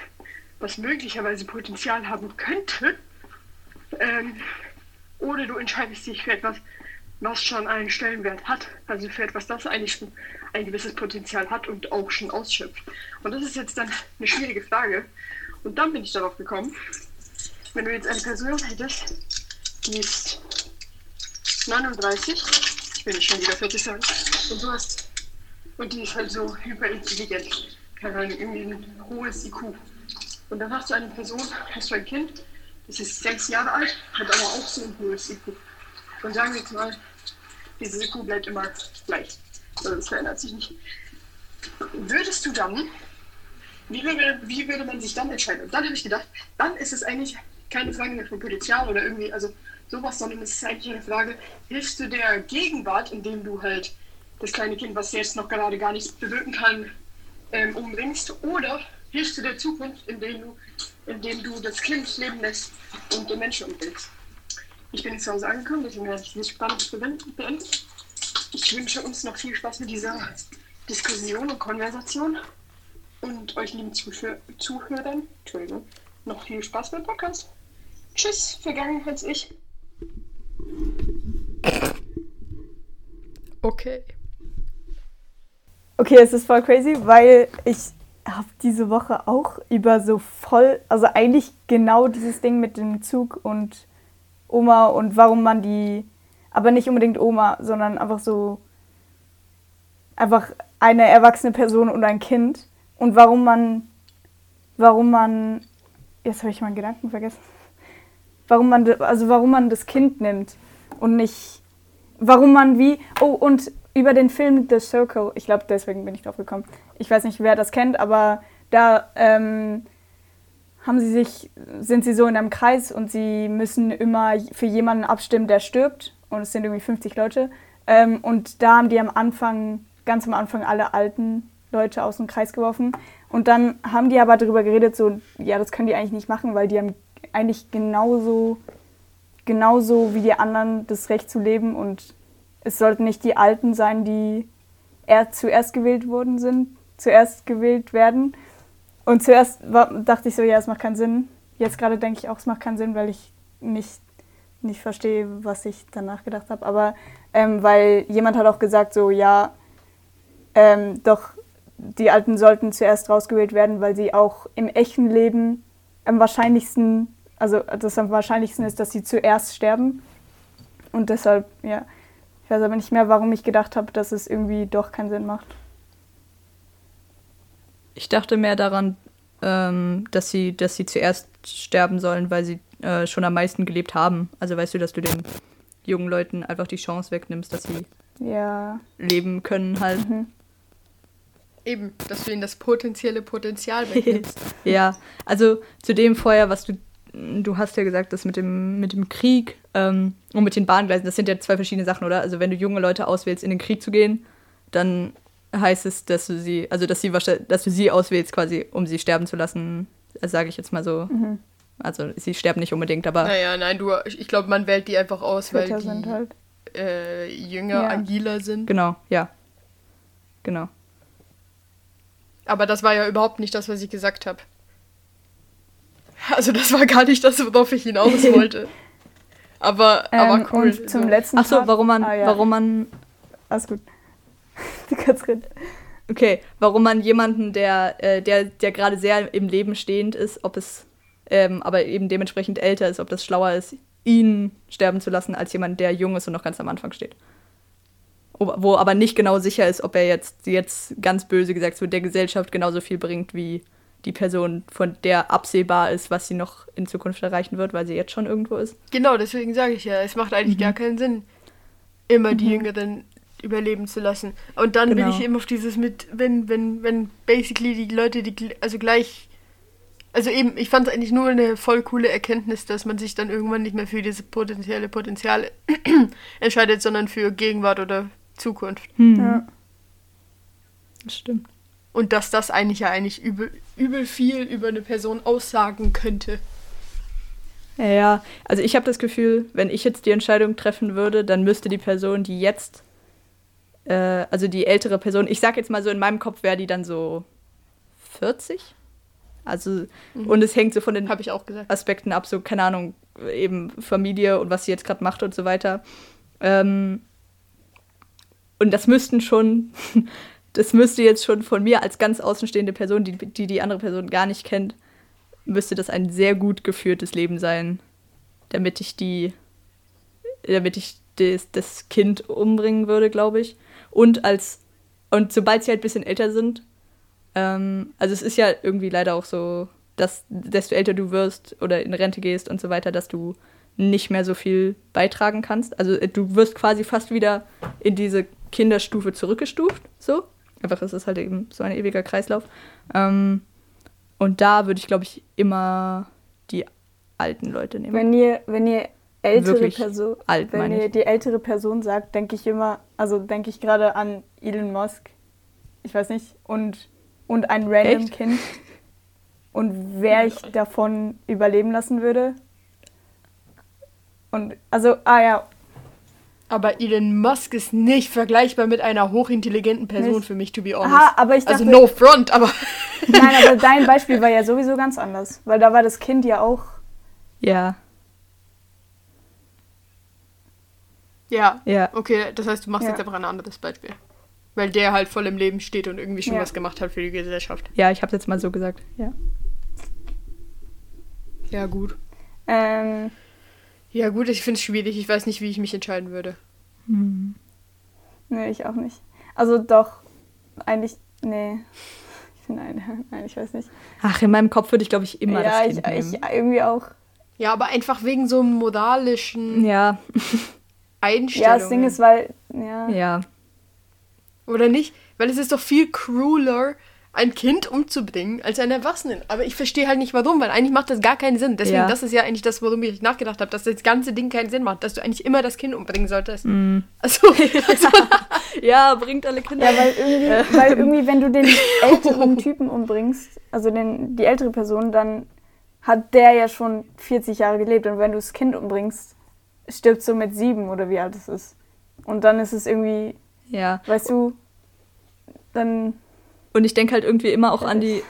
was möglicherweise Potenzial haben könnte, ähm, oder du entscheidest dich für etwas, was schon einen Stellenwert hat, also für etwas, das eigentlich schon ein gewisses Potenzial hat und auch schon ausschöpft. Und das ist jetzt dann eine schwierige Frage. Und dann bin ich darauf gekommen, wenn du jetzt eine Person hättest, die ist 39, ich will nicht schon wieder 40 sagen, und du hast, und die ist halt so hyperintelligent, keine Ahnung, irgendwie ein hohes IQ. Und dann hast du eine Person, hast du ein Kind, das ist sechs Jahre alt, hat aber auch so ein hohes IQ. Und sagen wir jetzt mal, dieses IQ bleibt immer gleich. Also das verändert sich nicht. Würdest du dann, wie würde, wie würde man sich dann entscheiden? Und dann habe ich gedacht, dann ist es eigentlich keine Frage mehr von Potenzial oder irgendwie, also sowas, sondern es ist eigentlich eine Frage, hilfst du der Gegenwart, indem du halt das kleine Kind, was jetzt noch gerade gar nichts bewirken kann, ähm, umbringst, oder hilfst du der Zukunft, indem du, indem du das Kind leben lässt und den Menschen umbringst? Ich bin jetzt zu Hause angekommen, deswegen werde ich dieses spannende beenden. Ich wünsche uns noch viel Spaß mit dieser Diskussion und Konversation und euch lieben Zuhör Zuhörern, Entschuldigung, noch viel Spaß beim Podcast. Tschüss, Vergangenheits-Ich. Okay. Okay, es ist voll crazy, weil ich habe diese Woche auch über so voll, also eigentlich genau dieses Ding mit dem Zug und Oma und warum man die, aber nicht unbedingt Oma, sondern einfach so, einfach eine erwachsene Person und ein Kind und warum man, warum man, jetzt habe ich meinen Gedanken vergessen, warum man, also warum man das Kind nimmt und nicht, warum man wie, oh und über den Film The Circle, ich glaube deswegen bin ich drauf gekommen, ich weiß nicht, wer das kennt, aber da ähm, haben sie sich, sind sie so in einem Kreis und sie müssen immer für jemanden abstimmen, der stirbt. Und es sind irgendwie 50 Leute. Ähm, und da haben die am Anfang, ganz am Anfang, alle alten Leute aus dem Kreis geworfen. Und dann haben die aber darüber geredet, so, ja, das können die eigentlich nicht machen, weil die haben eigentlich genauso, genauso wie die anderen das Recht zu leben. Und es sollten nicht die Alten sein, die er zuerst gewählt worden sind, zuerst gewählt werden. Und zuerst war, dachte ich so, ja, es macht keinen Sinn. Jetzt gerade denke ich auch, es macht keinen Sinn, weil ich nicht, nicht verstehe, was ich danach gedacht habe. Aber ähm, weil jemand hat auch gesagt, so, ja, ähm, doch, die Alten sollten zuerst rausgewählt werden, weil sie auch im echten Leben am wahrscheinlichsten, also das am wahrscheinlichsten ist, dass sie zuerst sterben. Und deshalb, ja, ich weiß aber nicht mehr, warum ich gedacht habe, dass es irgendwie doch keinen Sinn macht. Ich dachte mehr daran, ähm, dass, sie, dass sie zuerst sterben sollen, weil sie äh, schon am meisten gelebt haben. Also weißt du, dass du den jungen Leuten einfach die Chance wegnimmst, dass sie ja. leben können halt. Mhm. Eben, dass du ihnen das potenzielle Potenzial wegnimmst. ja, also zu dem vorher, was du, du hast ja gesagt, das mit dem, mit dem Krieg ähm, und mit den Bahngleisen, das sind ja zwei verschiedene Sachen, oder? Also wenn du junge Leute auswählst, in den Krieg zu gehen, dann heißt es, dass du sie, also dass sie dass du sie auswählst, quasi, um sie sterben zu lassen, also sage ich jetzt mal so. Mhm. Also sie sterben nicht unbedingt, aber. Naja, nein, du, ich glaube, man wählt die einfach aus, weil die halt. äh, jünger, ja. agiler sind. Genau, ja. Genau. Aber das war ja überhaupt nicht das, was ich gesagt habe. Also das war gar nicht das, worauf ich hinaus wollte. Aber, ähm, aber cool. Und zum so. letzten Ach so, warum man, ah, ja. warum man... Alles gut. du kannst reden. Okay, warum man jemanden, der, äh, der, der gerade sehr im Leben stehend ist, ob es ähm, aber eben dementsprechend älter ist, ob das schlauer ist, ihn sterben zu lassen, als jemand, der jung ist und noch ganz am Anfang steht wo aber nicht genau sicher ist, ob er jetzt, jetzt ganz böse gesagt so der Gesellschaft genauso viel bringt wie die Person, von der absehbar ist, was sie noch in Zukunft erreichen wird, weil sie jetzt schon irgendwo ist. Genau, deswegen sage ich ja, es macht eigentlich mhm. gar keinen Sinn, immer die mhm. Jüngeren überleben zu lassen. Und dann genau. bin ich eben auf dieses mit, wenn, wenn, wenn basically die Leute, die also gleich also eben, ich fand es eigentlich nur eine voll coole Erkenntnis, dass man sich dann irgendwann nicht mehr für dieses potenzielle Potenzial entscheidet, sondern für Gegenwart oder Zukunft. Hm. Ja. Das stimmt. Und dass das eigentlich ja eigentlich übel, übel viel über eine Person aussagen könnte. Ja, also ich habe das Gefühl, wenn ich jetzt die Entscheidung treffen würde, dann müsste die Person, die jetzt, äh, also die ältere Person, ich sag jetzt mal so, in meinem Kopf wäre die dann so 40. Also, mhm. und es hängt so von den Aspekten ab, so, keine Ahnung, eben Familie und was sie jetzt gerade macht und so weiter. Ähm, und das müssten schon, das müsste jetzt schon von mir als ganz außenstehende Person, die, die die andere Person gar nicht kennt, müsste das ein sehr gut geführtes Leben sein, damit ich die, damit ich das, das Kind umbringen würde, glaube ich. Und als, und sobald sie halt ein bisschen älter sind, ähm, also es ist ja irgendwie leider auch so, dass desto älter du wirst oder in Rente gehst und so weiter, dass du nicht mehr so viel beitragen kannst. Also äh, du wirst quasi fast wieder in diese Kinderstufe zurückgestuft. So. Einfach ist es halt eben so ein ewiger Kreislauf. Ähm, und da würde ich, glaube ich, immer die alten Leute nehmen. Wenn ihr, wenn ihr ältere Person, alt, wenn ihr die ältere Person sagt, denke ich immer, also denke ich gerade an Elon Musk, ich weiß nicht, und, und ein random Echt? Kind. Und wer ich davon überleben lassen würde. Und also, ah ja, aber Elon Musk ist nicht vergleichbar mit einer hochintelligenten Person nicht. für mich, to be honest. Aha, aber ich also dachte, Also no front, aber. Nein, aber dein Beispiel war ja sowieso ganz anders. Weil da war das Kind ja auch. Ja. Ja. Ja. Okay, das heißt, du machst ja. jetzt einfach ein anderes Beispiel. Weil der halt voll im Leben steht und irgendwie schon ja. was gemacht hat für die Gesellschaft. Ja, ich hab's jetzt mal so gesagt. Ja. Ja, gut. Ähm. Ja, gut, ich finde es schwierig. Ich weiß nicht, wie ich mich entscheiden würde. Hm. Nee, ich auch nicht. Also doch, eigentlich, nee. Nein, nein, ich weiß nicht. Ach, in meinem Kopf würde ich, glaube ich, immer ja, das Kind ich, nehmen. ich irgendwie auch. Ja, aber einfach wegen so einem moralischen ja. Einstellung. Ja, das Ding ist, weil, ja. Ja. Oder nicht? Weil es ist doch viel crueler, ein Kind umzubringen als einen Erwachsenen. Aber ich verstehe halt nicht warum, weil eigentlich macht das gar keinen Sinn. Deswegen, ja. das ist ja eigentlich das, worum ich nachgedacht habe, dass das ganze Ding keinen Sinn macht, dass du eigentlich immer das Kind umbringen solltest. Mm. Also, also ja, bringt alle Kinder. Ja, weil irgendwie, weil irgendwie, wenn du den älteren Typen umbringst, also den, die ältere Person, dann hat der ja schon 40 Jahre gelebt. Und wenn du das Kind umbringst, stirbt so mit sieben oder wie alt es ist. Und dann ist es irgendwie, ja. weißt du, dann Und ich denke halt irgendwie immer auch an die,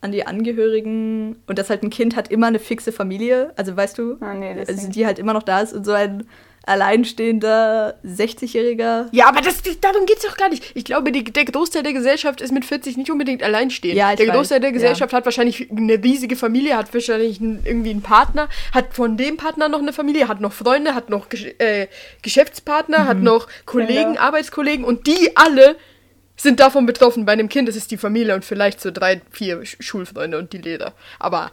an die Angehörigen und dass halt ein Kind hat immer eine fixe Familie. Also weißt du, Ah, nee, also die halt immer noch da ist und so ein alleinstehender 60-Jähriger. Ja, aber das, darum geht es doch gar nicht. Ich glaube, die, der Großteil der Gesellschaft ist mit 40 nicht unbedingt alleinstehend. Ja, der weiß, Großteil der ja. Gesellschaft hat wahrscheinlich eine riesige Familie, hat wahrscheinlich einen, irgendwie einen Partner, hat von dem Partner noch eine Familie, hat noch Freunde, hat noch Gesch äh, Geschäftspartner, Mhm. hat noch Kollegen, Kinder. Arbeitskollegen und die alle sind davon betroffen. Bei einem Kind ist es die Familie und vielleicht so drei, vier Sch- Schulfreunde und die Lehrer. Aber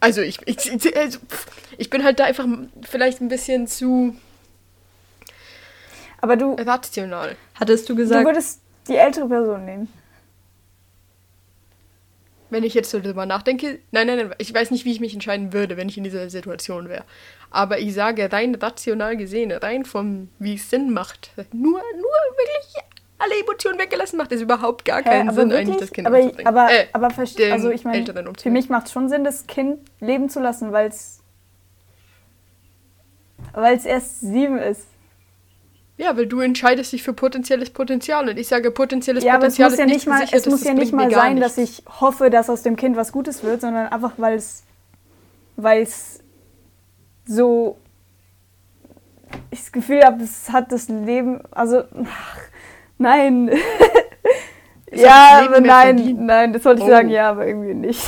also ich, ich, ich, also, ich bin halt da einfach vielleicht ein bisschen zu Aber du, rational. Hattest du du gesagt, würdest die ältere Person nehmen. Wenn ich jetzt so drüber nachdenke, nein, nein, nein, ich weiß nicht, wie ich mich entscheiden würde, wenn ich in dieser Situation wäre. Aber ich sage rein rational gesehen, rein vom, wie es Sinn macht, nur, nur wirklich alle Emotionen weggelassen, macht es überhaupt gar Hä, keinen aber Sinn, wirklich? eigentlich das Kind aber, umzubringen. aber, Äh, aber verste- den also ich meine, für mich macht es schon Sinn, das Kind leben zu lassen, weil es weil es erst sieben ist. Ja, weil du entscheidest dich für potenzielles Potenzial und ich sage potenzielles ja, aber es Potenzial muss ja nicht mal, gesichert, es muss ja nicht mal sein, nichts. dass ich hoffe, dass aus dem Kind was Gutes wird, sondern einfach, weil es, weil es so ich das Gefühl habe, es hat das Leben, also ach, nein. Ja, das aber nein, verdient. nein, das wollte ich Oh. sagen, ja, aber irgendwie nicht.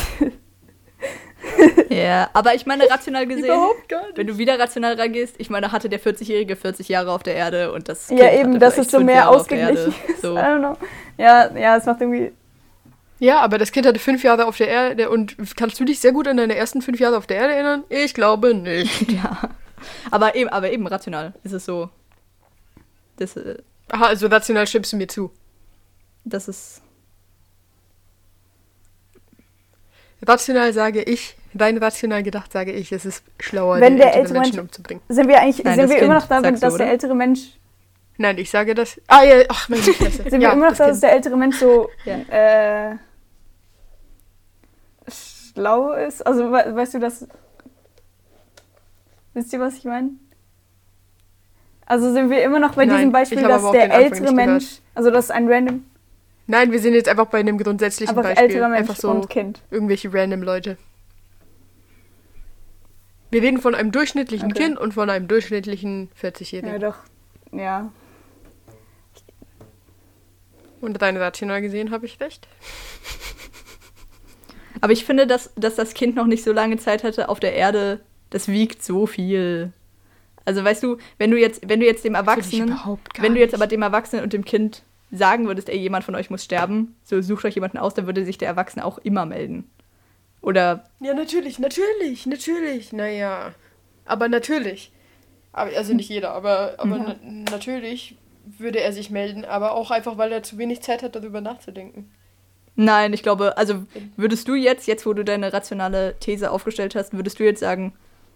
ja, aber ich meine rational gesehen, Überhaupt gar nicht. wenn du wieder rational rangehst, ich meine, hatte der 40-Jährige 40 Jahre auf der Erde und das ja, Kind eben, hatte dass vielleicht es so mehr Jahre ausgeglichen ist. So. I don't know. Ja, ja, es macht irgendwie. Ja, aber das Kind hatte fünf Jahre auf der Erde und kannst du dich sehr gut an deine ersten fünf Jahre auf der Erde erinnern? Ich glaube nicht. Ja. Aber eben, aber eben rational ist es so. Das, äh, Aha, also rational stimmst du mir zu. das ist. Rational sage ich, rein rational gedacht sage ich, es ist schlauer, Wenn den der älteren ältere Menschen Mensch- umzubringen. Sind wir eigentlich, Nein, sind wir Kind, immer noch da, sagst du, dass der ältere Mensch, Nein, ich sage das. Ah ja, ach meine Fresse. sind ja, wir immer noch da, dass der ältere Mensch so Ja. äh, schlau ist? Also we weißt du das? Wisst ihr, was ich meine? Also sind wir immer noch bei Nein, diesem Beispiel, dass der ältere Mensch, also dass ein random, Nein, wir sind jetzt einfach bei einem grundsätzlichen einfach Beispiel. älterer Mensch einfach so und Kind. irgendwelche random Leute. Wir reden von einem durchschnittlichen Okay. Kind und von einem durchschnittlichen 40-Jährigen. Ja, doch. Ja. Und rein rational gesehen habe ich recht. Aber ich finde, dass, dass das Kind noch nicht so lange Zeit hatte auf der Erde, das wiegt so viel. Also weißt du, wenn du jetzt, wenn du jetzt dem Erwachsenen, wenn du jetzt aber dem Erwachsenen und dem Kind sagen würdest, ey, jemand von euch muss sterben, so sucht euch jemanden aus, dann würde sich der Erwachsene auch immer melden. Oder Ja, natürlich, natürlich, natürlich. Naja, aber natürlich. Aber, also nicht jeder, aber, aber Ja. na natürlich würde er sich melden, aber auch einfach, weil er zu wenig Zeit hat, darüber nachzudenken. Nein, ich glaube, also würdest du jetzt, jetzt wo du deine rationale These aufgestellt hast, würdest du jetzt sagen,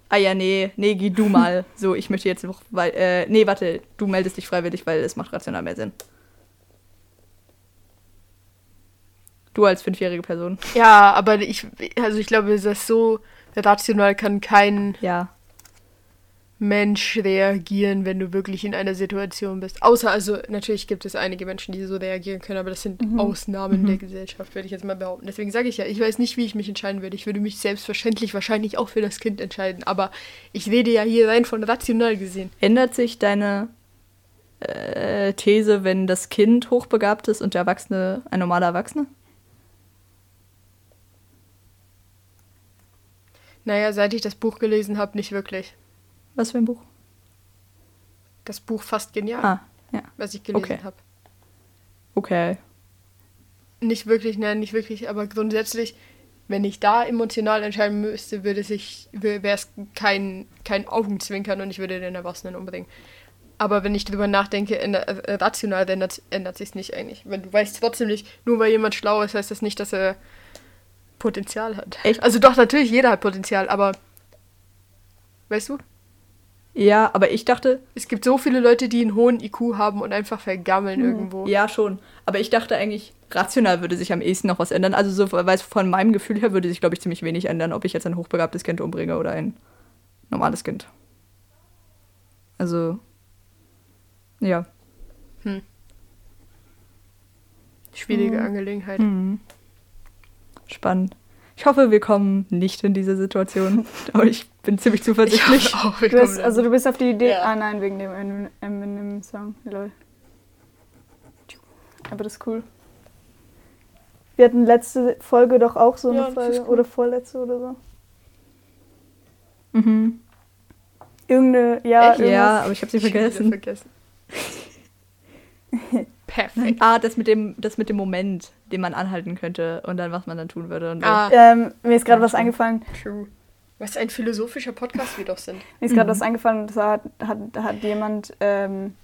ah ja, nee, nee, geh du mal. so, ich möchte jetzt noch, weil, äh, nee, warte, du meldest dich freiwillig, weil es macht rational mehr Sinn. Du als fünfjährige Person. Ja, aber ich, also ich glaube, das so rational kann kein Ja. Mensch reagieren, wenn du wirklich in einer Situation bist. Außer, also natürlich gibt es einige Menschen, die so reagieren können, aber das sind Ausnahmen der Gesellschaft, würde ich jetzt mal behaupten. Deswegen sage ich ja, ich weiß nicht, wie ich mich entscheiden würde. Ich würde mich selbstverständlich wahrscheinlich auch für das Kind entscheiden, aber ich rede ja hier rein von rational gesehen. Ändert sich deine äh, These, wenn das Kind hochbegabt ist und der Erwachsene ein normaler Erwachsener? Naja, seit ich das Buch gelesen habe, nicht wirklich. Was für ein Buch? Das Buch fast genial, Ah, ja. was ich gelesen okay. habe. Okay. Nicht wirklich, nein, nicht wirklich, aber grundsätzlich, wenn ich da emotional entscheiden müsste, würde sich, wäre es kein, kein Augenzwinkern und ich würde den Erwachsenen umbringen. Aber wenn ich drüber nachdenke, äh, rational ändert, ändert sich nicht eigentlich. Wenn du weißt trotzdem nicht, nur weil jemand schlau ist, heißt das nicht, dass er Potenzial hat. Echt? Also doch, natürlich, jeder hat Potenzial, aber weißt du, Ja, aber ich dachte, es gibt so viele Leute, die einen hohen IQ haben und einfach vergammeln irgendwo. ja schon. Aber ich dachte eigentlich, rational würde sich am ehesten noch was ändern. Also so, weil von meinem Gefühl her würde sich, glaube ich, ziemlich wenig ändern, ob ich jetzt ein hochbegabtes Kind umbringe oder ein normales Kind. Also, ja. Hm. schwierige mhm. Angelegenheit. Mhm. Spannend. Ich hoffe, wir kommen nicht in diese Situation. Aber ich bin ziemlich zuversichtlich. Auch, du bist, also du bist auf die Idee. Ja. Ah nein, wegen dem Eminem-Song. Lol. Aber das ist cool. Wir hatten letzte Folge doch auch so ja, eine Folge. Cool. Oder vorletzte oder so. Mhm. Irgendeine, ja. Echt? Ja, aber ich habe sie vergessen. vergessen. Perfekt. Ah, das mit, dem, das mit dem Moment, den man anhalten könnte und dann, was man dann tun würde. ah. Ähm, mir ist gerade was eingefallen. True. Was ein philosophischer Podcast wir doch sind. Mir ist gerade mhm. was eingefallen, da hat, hat, hat jemand ähm,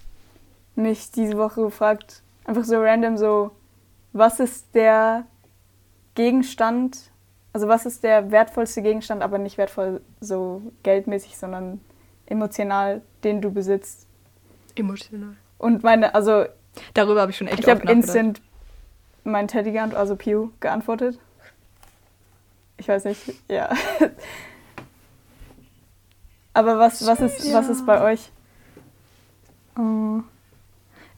mich diese Woche gefragt, einfach so random so, was ist der Gegenstand, also was ist der wertvollste Gegenstand, aber nicht wertvoll so geldmäßig, sondern emotional, den du besitzt? Emotional. Und meine, also. Darüber habe ich schon echt Ich habe instant mein Teddy, also Pew, geantwortet. Ich weiß nicht, ja. Aber was, was, ist, was ist bei euch? Oh.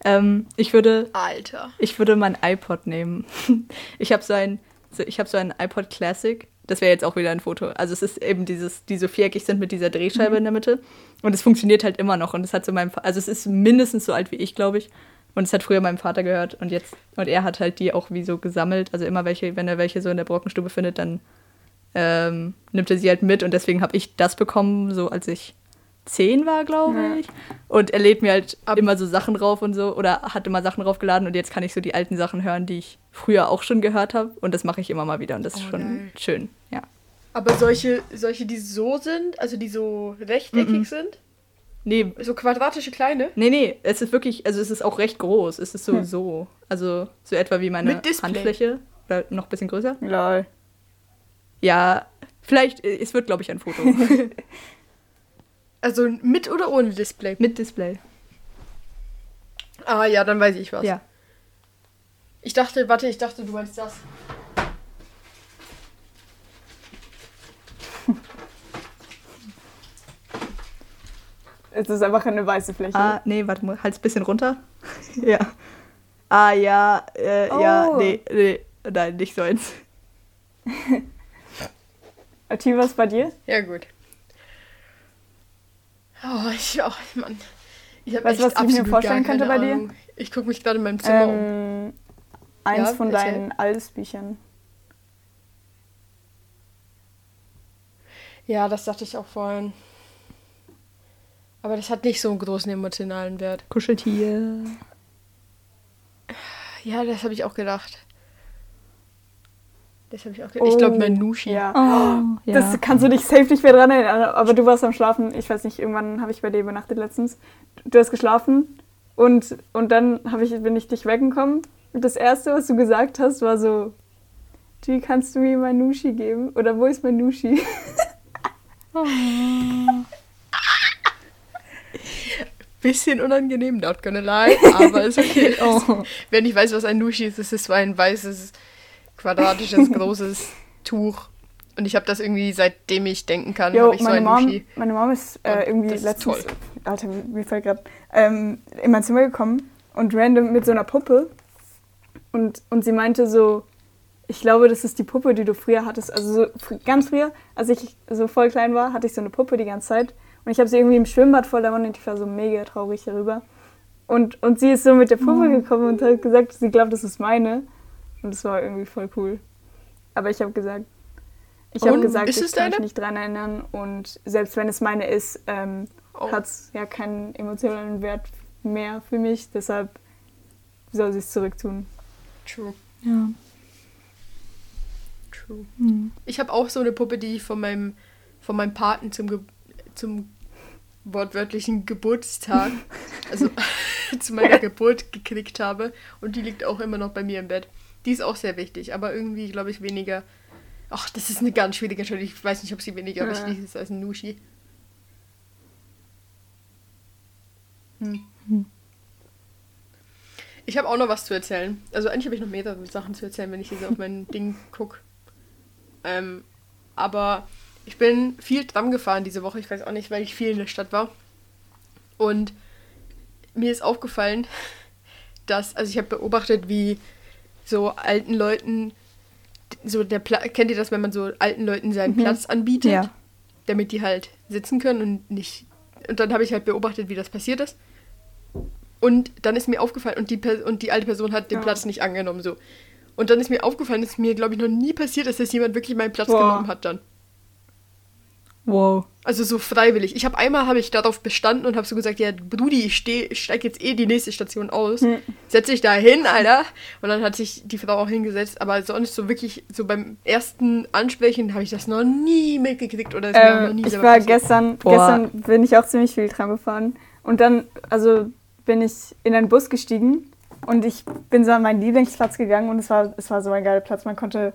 Ähm, ich würde. Alter. Ich würde mein iPod nehmen. ich habe so ein, ich habe so ein iPod Classic. Das wäre jetzt auch wieder ein Foto. Also es ist eben dieses, die so viereckig sind mit dieser Drehscheibe mhm. in der Mitte. Und es funktioniert halt immer noch. Und es hat so meinem, also es ist mindestens so alt wie ich, glaube ich. Und es hat früher meinem Vater gehört und jetzt, und er hat halt die auch wie so gesammelt. Also immer welche, wenn er welche so in der Brockenstube findet, dann ähm, nimmt er sie halt mit. Und deswegen habe ich das bekommen, so als ich zehn war, glaube ja. ich. Und er lädt mir halt Ab immer so Sachen drauf und so oder hat immer Sachen draufgeladen und jetzt kann ich so die alten Sachen hören, die ich früher auch schon gehört habe und das mache ich immer mal wieder und das ist oh, schon geil. schön, ja. Aber solche, solche, die so sind, also die so rechteckig mm -mm. sind? Nee. So quadratische kleine? Nee, nee, es ist wirklich, also es ist auch recht groß. Es ist so, hm. so. Also so etwa wie meine Handfläche. Oder noch ein bisschen größer. Lol. Ja, vielleicht, es wird, glaube ich, ein Foto. Also mit oder ohne Display? Mit Display. Ah ja, dann weiß ich was. Ja. Ich dachte, warte, ich dachte, du meinst das. Es ist einfach eine weiße Fläche. Ah, nee, warte mal, halt's ein bisschen runter. ja. Ah, ja, äh, oh. ja, nee, nee, nein, nicht so eins. Ati, was bei dir? Ja, gut. Oh, ich, oh Mann. Ich weißt du, was ich mir vorstellen könnte bei dir? Ich gucke mich gerade in meinem Zimmer ähm, um. Eins ja, von deinen Alles-Büchern. Ja, das dachte ich auch vorhin. Aber das hat nicht so einen großen emotionalen Wert. Kuscheltier. Ja, das habe ich auch gedacht. Das habe ich auch gedacht. Oh, ich glaube, mein Nushi. Ja. Oh, ja. Das kannst du dich safe nicht mehr dran erinnern. Aber du warst am Schlafen. Ich weiß nicht, irgendwann habe ich bei dir übernachtet letztens. Du hast geschlafen und, und dann ich, bin ich dich weggekommen. Und das Erste, was du gesagt hast, war so: Wie kannst du mir mein Nushi geben? Oder wo ist mein Nushi? oh. Bisschen unangenehm, not gonna lie, aber ist okay. oh. Wenn ich weiß, was ein Nushi ist, ist es so ein weißes quadratisches, großes Tuch. Und ich habe das irgendwie, seitdem ich denken kann, habe ich so ein Mom, Meine Mom ist äh, irgendwie ist letztens, toll. Alter, wie fällt gerade, ähm, in mein Zimmer gekommen und random mit so einer Puppe. Und, und sie meinte so, ich glaube, das ist die Puppe, die du früher hattest. Also so ganz früher, als ich so voll klein war, hatte ich so eine Puppe die ganze Zeit. Und ich habe sie irgendwie im Schwimmbad voll der und ich war so mega traurig darüber. Und, und sie ist so mit der Puppe oh. gekommen und hat gesagt, sie glaubt, das ist meine. Und das war irgendwie voll cool. Aber ich habe gesagt, ich habe gesagt, ich kann mich nicht dran erinnern. Und selbst wenn es meine ist, ähm, oh. hat es ja keinen emotionalen Wert mehr für mich. Deshalb soll sie es zurücktun. True. Ja. True. Mhm. Ich habe auch so eine Puppe, die ich von meinem, von meinem Paten zum, Ge zum wortwörtlichen Geburtstag, also zu meiner Geburt gekriegt habe. Und die liegt auch immer noch bei mir im Bett. Die ist auch sehr wichtig, aber irgendwie, glaube ich, weniger. Ach, das ist eine ganz schwierige Entscheidung. Ich weiß nicht, ob sie weniger ja. wichtig ist als ein Nushi. Hm. Hm. Ich habe auch noch was zu erzählen. Also eigentlich habe ich noch mehrere Sachen zu erzählen, wenn ich hier auf mein Ding gucke. Ähm, aber ich bin viel Tram gefahren diese Woche. Ich weiß auch nicht, weil ich viel in der Stadt war. Und mir ist aufgefallen, dass, also ich habe beobachtet, wie so alten Leuten, so der Pla kennt ihr das, wenn man so alten Leuten seinen mhm. Platz anbietet, ja. damit die halt sitzen können und nicht. Und dann habe ich halt beobachtet, wie das passiert ist. Und dann ist mir aufgefallen, und die, und die alte Person hat den ja. Platz nicht angenommen, so. Und dann ist mir aufgefallen, dass mir, glaube ich, noch nie passiert ist, dass jemand wirklich meinen Platz Boah. genommen hat dann. Wow. Also so freiwillig. Ich habe einmal habe ich darauf bestanden und habe so gesagt, ja, Brudi, ich, steh, ich steige jetzt eh die nächste Station aus. Hm. Setz dich da hin, Alter. Und dann hat sich die Frau auch hingesetzt. Aber sonst so wirklich, so beim ersten Ansprechen habe ich das noch nie mitgekriegt. Oder ähm, noch nie ich war gestern, gestern bin ich auch ziemlich viel Tram gefahren. Und dann, also bin ich in einen Bus gestiegen und ich bin so an meinen Lieblingsplatz gegangen und es war, es war so ein geiler Platz. Man konnte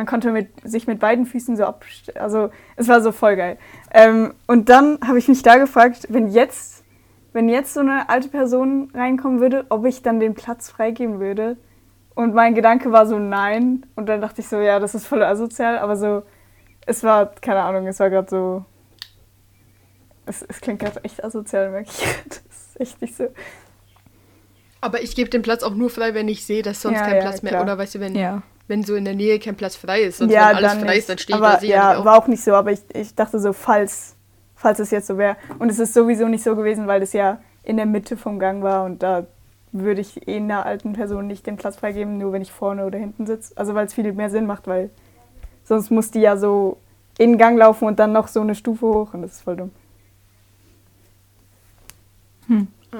man konnte mit, sich mit beiden Füßen so abstellen. Also es war so voll geil. Ähm, und dann habe ich mich da gefragt, wenn jetzt, wenn jetzt so eine alte Person reinkommen würde, ob ich dann den Platz freigeben würde. Und mein Gedanke war so nein. Und dann dachte ich so, ja, das ist voll asozial. Aber so, es war, keine Ahnung, es war gerade so. Es, es klingt gerade echt asozial, merke ich. Das ist echt nicht so. Aber ich gebe den Platz auch nur frei, wenn ich sehe, dass sonst ja, kein ja, Platz mehr, oder weißt du, wenn, ja wenn so in der Nähe kein Platz frei ist. Sonst, ja, wenn alles frei nicht. ist, dann stehe ich aber, da Ja, auch. war auch nicht so, aber ich, ich dachte so, falls, falls es jetzt so wäre. Und es ist sowieso nicht so gewesen, weil es ja in der Mitte vom Gang war und da würde ich eh einer alten Person nicht den Platz freigeben, nur wenn ich vorne oder hinten sitze. Also weil es viel mehr Sinn macht, weil sonst muss die ja so in den Gang laufen und dann noch so eine Stufe hoch und das ist voll dumm. Hm. Ah,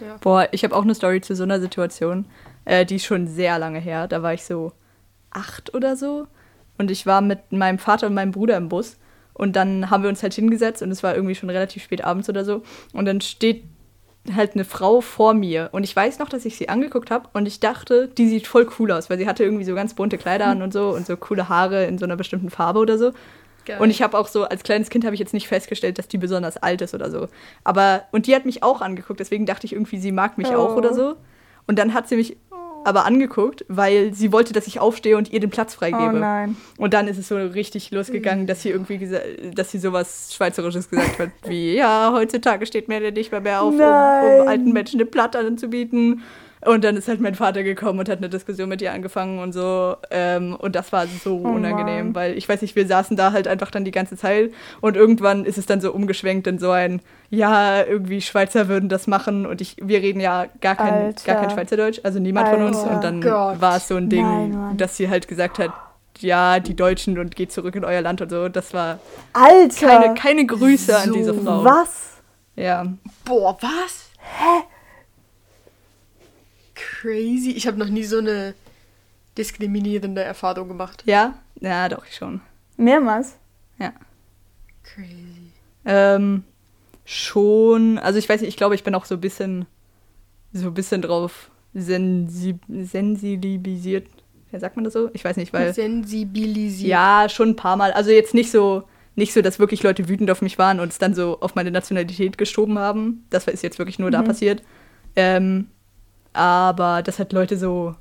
ja. Boah, ich habe auch eine Story zu so einer Situation. Äh, die ist schon sehr lange her. Da war ich so acht oder so. Und ich war mit meinem Vater und meinem Bruder im Bus. Und dann haben wir uns halt hingesetzt und es war irgendwie schon relativ spät abends oder so. Und dann steht halt eine Frau vor mir. Und ich weiß noch, dass ich sie angeguckt habe und ich dachte, die sieht voll cool aus, weil sie hatte irgendwie so ganz bunte Kleider an und so und so coole Haare in so einer bestimmten Farbe oder so. Geil. Und ich habe auch so, als kleines Kind habe ich jetzt nicht festgestellt, dass die besonders alt ist oder so. Aber, und die hat mich auch angeguckt, deswegen dachte ich irgendwie, sie mag mich oh. auch oder so. Und dann hat sie mich aber angeguckt, weil sie wollte, dass ich aufstehe und ihr den Platz freigebe. Oh nein. Und dann ist es so richtig losgegangen, dass sie irgendwie dass sie sowas Schweizerisches gesagt hat, wie, ja, heutzutage steht mir nicht mehr, mehr auf, um, um, alten Menschen eine Platte anzubieten. Und dann ist halt mein Vater gekommen und hat eine Diskussion mit ihr angefangen und so. Ähm, und das war so oh unangenehm, Mann. weil ich weiß nicht, wir saßen da halt einfach dann die ganze Zeit und irgendwann ist es dann so umgeschwenkt in so ein, ja, irgendwie Schweizer würden das machen und ich, wir reden ja gar kein, gar kein Schweizerdeutsch, also niemand Alter. von uns. Und dann Gott. war es so ein Ding, Nein, dass sie halt gesagt hat, ja, die Deutschen und geht zurück in euer Land und so. Das war Alter. Keine, keine Grüße so an diese Frau. Was? Ja. Boah, was? Hä? Crazy. Ich habe noch nie so eine diskriminierende Erfahrung gemacht. Ja? Ja, doch, schon. Mehrmals? Ja. Crazy. Ähm, schon. Also ich weiß nicht, ich glaube, ich bin auch so ein bisschen, so ein bisschen drauf sensi sensibilisiert. Ja, sagt man das so? Ich weiß nicht, weil. Sensibilisiert. Ja, schon ein paar Mal. Also jetzt nicht so, nicht so, dass wirklich Leute wütend auf mich waren und es dann so auf meine Nationalität geschoben haben. Das ist jetzt wirklich nur mhm. da passiert. Ähm, aber dass halt Leute so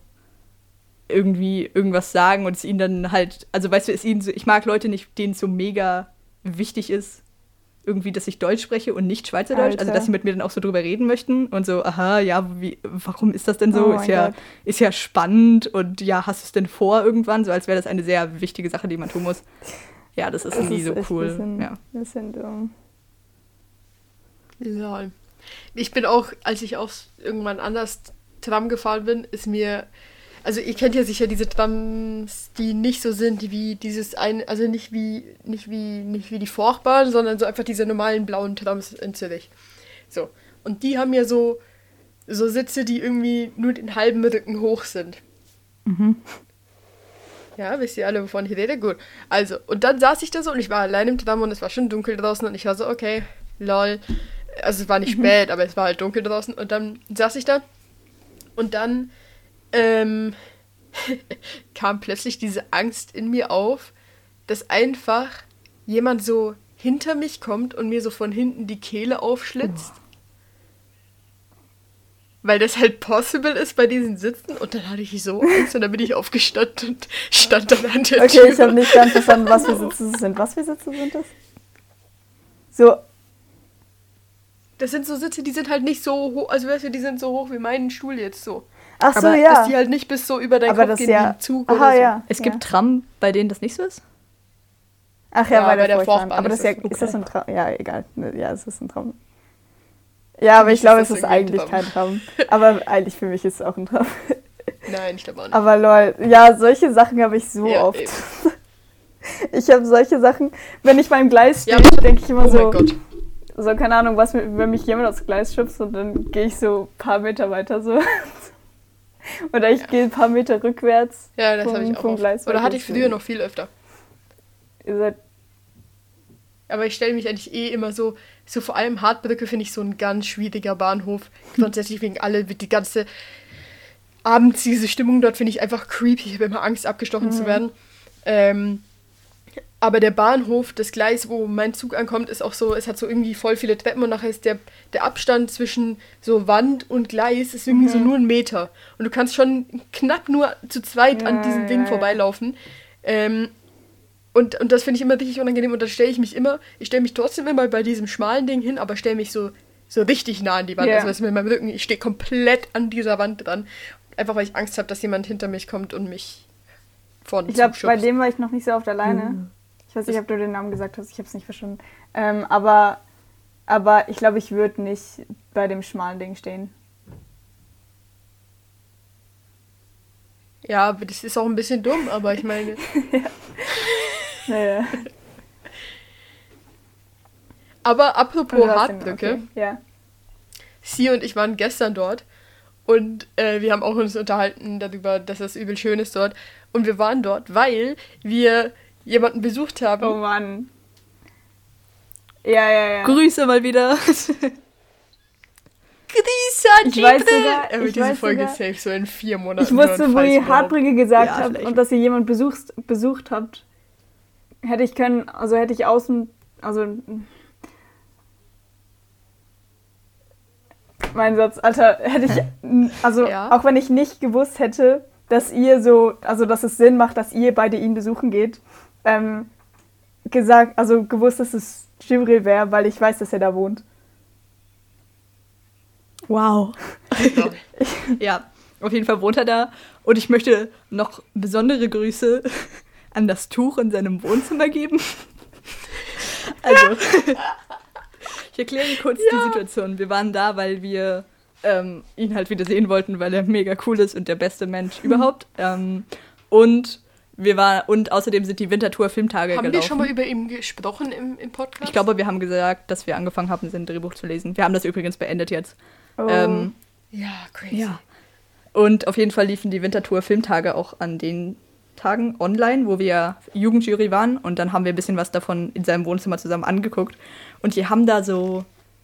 irgendwie irgendwas sagen und es ihnen dann halt, also weißt du, es ihnen so, ich mag Leute nicht, denen es so mega wichtig ist, irgendwie, dass ich Deutsch spreche und nicht Schweizerdeutsch, Alter. also dass sie mit mir dann auch so drüber reden möchten und so, aha, ja, wie, warum ist das denn so? Oh ist ja, ist ja spannend und ja, hast du es denn vor irgendwann? So als wäre das eine sehr wichtige Sache, die man tun muss. Ja, das ist das nie ist so cool. Bisschen, ja. bisschen dumm. Lol. Ich bin auch, als ich auch irgendwann anders Tram gefahren bin, ist mir. Also ihr kennt ja sicher diese Trams, die nicht so sind wie dieses ein, also nicht wie nicht wie nicht wie die Forchbahn, sondern so einfach diese normalen blauen Trams in Zürich. So und die haben ja so so Sitze, die irgendwie nur den halben Rücken hoch sind. Mhm. Ja, wisst ihr alle, wovon ich rede? Gut. Also, und dann saß ich da so und ich war allein im Tram und es war schon dunkel draußen und ich war so, okay, lol. Also es war nicht mhm. spät, aber es war halt dunkel draußen und dann saß ich da und dann ähm, kam plötzlich diese Angst in mir auf, dass einfach jemand so hinter mich kommt und mir so von hinten die Kehle aufschlitzt. Oh. Weil das halt possible ist bei diesen Sitzen. Und dann hatte ich so Angst und dann bin ich aufgestanden und stand dann an der okay, Tür. Okay, ich habe nicht ganz verstanden, was für Sitze sind. Was für Sitze sind das? So das sind so Sitze, die sind halt nicht so hoch, also weißt du, die sind so hoch wie mein Stuhl jetzt so. Ach so, aber ja. dass die halt nicht bis so über deinen Aber Kopf das gehen ja- wie ein Zug Aha, oder so. ja. Es gibt Tram, bei denen das nicht so ist. Ach ja, Ja, bei der, bei der Furchtbahn. Furchtbahn Aber das ist ja, das ist das ein Traum? Ja, egal. Ja, es ist ein Traum. Ja, aber ich glaube, es ist eigentlich kein Traum. Aber eigentlich für mich ist es auch ein Traum. Nein, ich glaube auch nicht. Aber lol, ja, solche Sachen habe ich so Ja, oft. eben. Ich habe solche Sachen, wenn ich beim Gleis stehe, Ja, denke ich immer oh so, mein Gott. So, keine Ahnung, was, wenn mich jemand aufs Gleis schubst und dann gehe ich so ein paar Meter weiter so. Oder ich gehe ein paar Meter rückwärts. Ja, das habe ich auch vom. Gleis Oder hatte ich früher noch viel öfter. Ihr seid, Aber ich stelle mich eigentlich eh immer so, so vor allem Hartbrücke finde ich so ein ganz schwieriger Bahnhof. Grundsätzlich wegen alle, die ganze abends diese Stimmung dort finde ich einfach creepy. Ich habe immer Angst, abgestochen zu werden. Ähm, aber der Bahnhof, das Gleis, wo mein Zug ankommt, ist auch so, es hat so irgendwie voll viele Treppen und nachher ist der, der Abstand zwischen so Wand und Gleis ist irgendwie so nur ein Meter. Und du kannst schon knapp nur zu zweit an Ja, diesem ja, Ding ja. vorbeilaufen. Ähm, und, und das finde ich immer richtig unangenehm. Und da stelle ich mich immer, ich stelle mich trotzdem immer bei diesem schmalen Ding hin, aber stelle mich so, so richtig nah an die Wand. Ja. Also was mit meinem Rücken, ich stehe komplett an dieser Wand dran. Einfach weil ich Angst habe, dass jemand hinter mich kommt und mich vorne ich glaube, bei dem war ich noch nicht so oft alleine. Ich weiß nicht, ob du den Namen gesagt hast, ich habe es nicht verstanden. Ähm, aber, aber ich glaube, ich würde nicht bei dem schmalen Ding stehen. Ja, das ist auch ein bisschen dumm, aber ich meine. Naja. Aber apropos Hartbrücke, okay, Ja. sie und ich waren gestern dort und äh, wir haben auch uns unterhalten darüber, dass das übel schön ist dort. Und wir waren dort, weil wir jemanden besucht haben. Oh Mann. Ja, ja, ja. Grüße mal wieder. Grüße Ich weiß sogar- Er wird ich diese weiß Folge sogar- safe so in vier Monaten Ich wusste, wo ihr. Hartbrücke gesagt Ja, habt und dass ihr jemand besucht, besucht habt. Hätte ich können, also hätte ich außen, also mein Satz, Alter, hätte ich, also Ja. auch wenn ich nicht gewusst hätte, dass ihr so, also dass es Sinn macht, dass ihr beide ihn besuchen geht, ähm, gesagt, also gewusst, dass es Jibril wäre, weil ich weiß, dass er da wohnt. Wow. Ja. Ja, auf jeden Fall wohnt er da. Und ich möchte noch besondere Grüße an das Tuch in seinem Wohnzimmer geben. Also, ich erkläre Ihnen kurz die Situation. Wir waren da, weil wir ähm, ihn halt wieder sehen wollten, weil er mega cool ist und der beste Mensch überhaupt. Ähm, und wir waren und außerdem sind die Wintertour Filmtage Haben gelaufen. wir schon mal über ihn gesprochen im, im Podcast? ich glaube, wir haben gesagt, dass wir angefangen haben, sein Drehbuch zu lesen. Wir haben das übrigens beendet jetzt. Oh. Ähm, Ja, crazy. ja. Und auf jeden Fall liefen die Wintertour Filmtage auch an den Tagen online, wo wir Jugendjury waren. Und dann haben wir ein bisschen was davon in seinem Wohnzimmer zusammen angeguckt. Und die haben da so,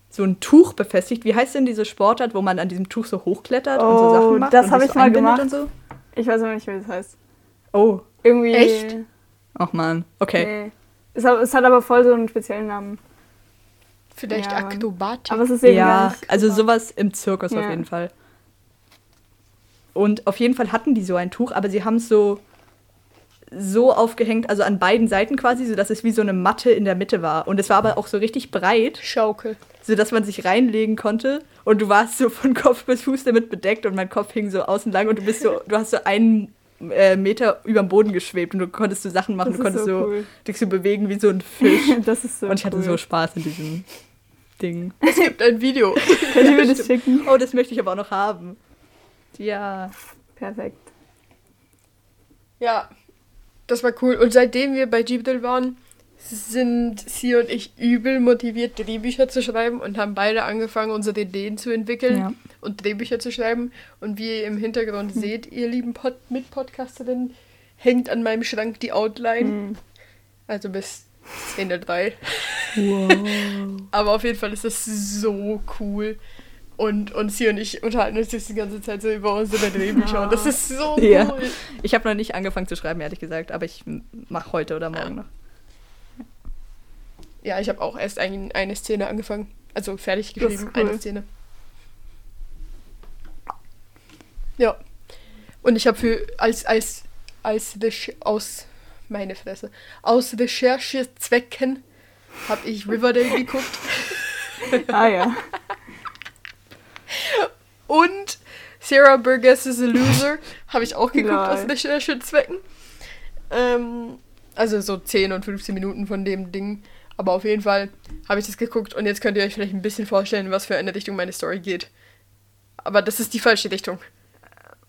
so ein Tuch befestigt. Wie heißt denn diese Sportart, wo man an diesem Tuch so hochklettert und so Oh, Sachen macht? das und hab sich ich so mal gemacht. Und so? Ich weiß aber nicht, wie das heißt. Oh, Irgendwie. Echt? ach man. Okay. Nee. Es hat, es hat aber voll so einen speziellen Namen. Vielleicht Ja, aber- Akrobatik. Aber es ist eben Ja, also sowas im Zirkus auf Ja. jeden Fall. Und auf jeden Fall hatten die so ein Tuch, aber sie haben es so so aufgehängt, also an beiden Seiten quasi, sodass es wie so eine Matte in der Mitte war. Und es war aber auch so richtig breit, Schaukel. sodass man sich reinlegen konnte. Und du warst so von Kopf bis Fuß damit bedeckt und mein Kopf hing so außen lang und du bist so, du hast so einen äh, Meter über dem Boden geschwebt und du konntest so Sachen machen, Das du konntest so so, cool. dich so bewegen wie so ein Fisch. das ist so und ich hatte cool. so Spaß in diesem Ding. Es gibt ein Video. Könnt ihr mir das schicken? Oh, das möchte ich aber auch noch haben. Ja. Perfekt. Ja, das war cool. Und seitdem wir bei Jibril waren, sind sie und ich übel motiviert, Drehbücher zu schreiben und haben beide angefangen, unsere Ideen zu entwickeln Ja. und Drehbücher zu schreiben. Und wie ihr im Hintergrund seht, ihr lieben Pod Mitpodcasterinnen, hängt an meinem Schrank die Outline. Mhm. Also bis Szene 3. Wow. Aber auf jeden Fall ist das so cool. Und, und sie und ich unterhalten uns jetzt die ganze Zeit so über unsere Drehbücher. Und das ist so cool. Ja. Ich habe noch nicht angefangen zu schreiben, ehrlich gesagt, aber ich mache heute oder morgen noch. Ja, ich habe auch erst ein, eine Szene angefangen. Also fertig geschrieben, cool. eine Szene. Ja. Und ich habe für als als als aus meine Fresse aus Recherchezwecken habe ich Riverdale geguckt Ah ja. und Sarah Burgess is a Loser. Habe ich auch geguckt Nein. aus Recherchezwecken. Ähm, also so 10 und 15 Minuten von dem Ding. Aber auf jeden Fall habe ich das geguckt und jetzt könnt ihr euch vielleicht ein bisschen vorstellen, was für eine Richtung meine Story geht. Aber das ist die falsche Richtung.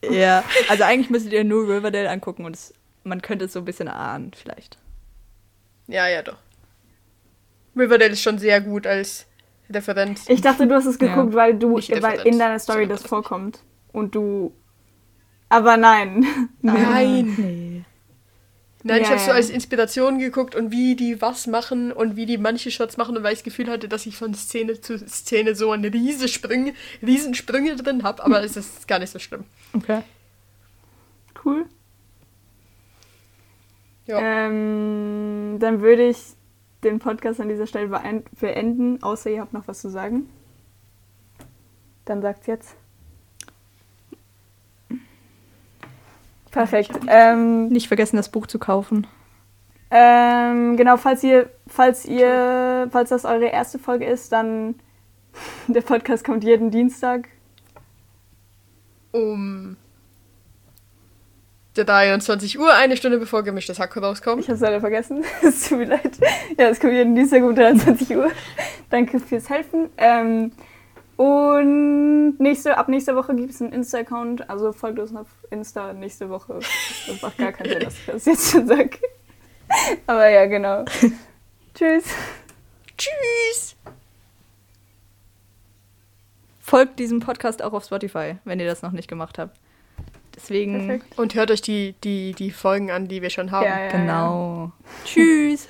Ja, also eigentlich müsstet ihr nur Riverdale angucken und es, man könnte es so ein bisschen ahnen, vielleicht. Ja, ja, doch. Riverdale ist schon sehr gut als Referent. Ich dachte, du hast es geguckt, ja. weil du weil in deiner Story das vorkommt. Und du. Aber nein. Nein. Nee. Nein, ja, ich habe so als Inspiration geguckt und wie die was machen und wie die manche Shots machen und weil ich das Gefühl hatte, dass ich von Szene zu Szene so eine Riesensprünge, Riesensprünge drin habe, aber es ist gar nicht so schlimm. Okay. Cool. Ja. Ähm, dann würde ich den Podcast an dieser Stelle beenden, außer ihr habt noch was zu sagen. Dann sagt's jetzt. Perfekt. Ähm, Nicht vergessen, das Buch zu kaufen. Ähm, genau, falls ihr, falls ihr, falls das eure erste Folge ist, dann der Podcast kommt jeden Dienstag. Um 23 Uhr, eine Stunde bevor gemischtes Hack rauskommt. Ich hab's leider vergessen. Es tut mir leid. Ja, es kommt jeden Dienstag um 23 Uhr. Danke fürs Helfen. Ähm, und nächste, ab nächster Woche gibt es einen Insta-Account. Also folgt uns auf Insta nächste Woche. Das macht gar keinen Sinn, dass ich das jetzt schon sage. Aber ja, genau. Tschüss. Tschüss. Folgt diesem Podcast auch auf Spotify, wenn ihr das noch nicht gemacht habt. Deswegen. Perfekt. Und hört euch die, die, die Folgen an, die wir schon haben. Ja, ja, genau. Tschüss.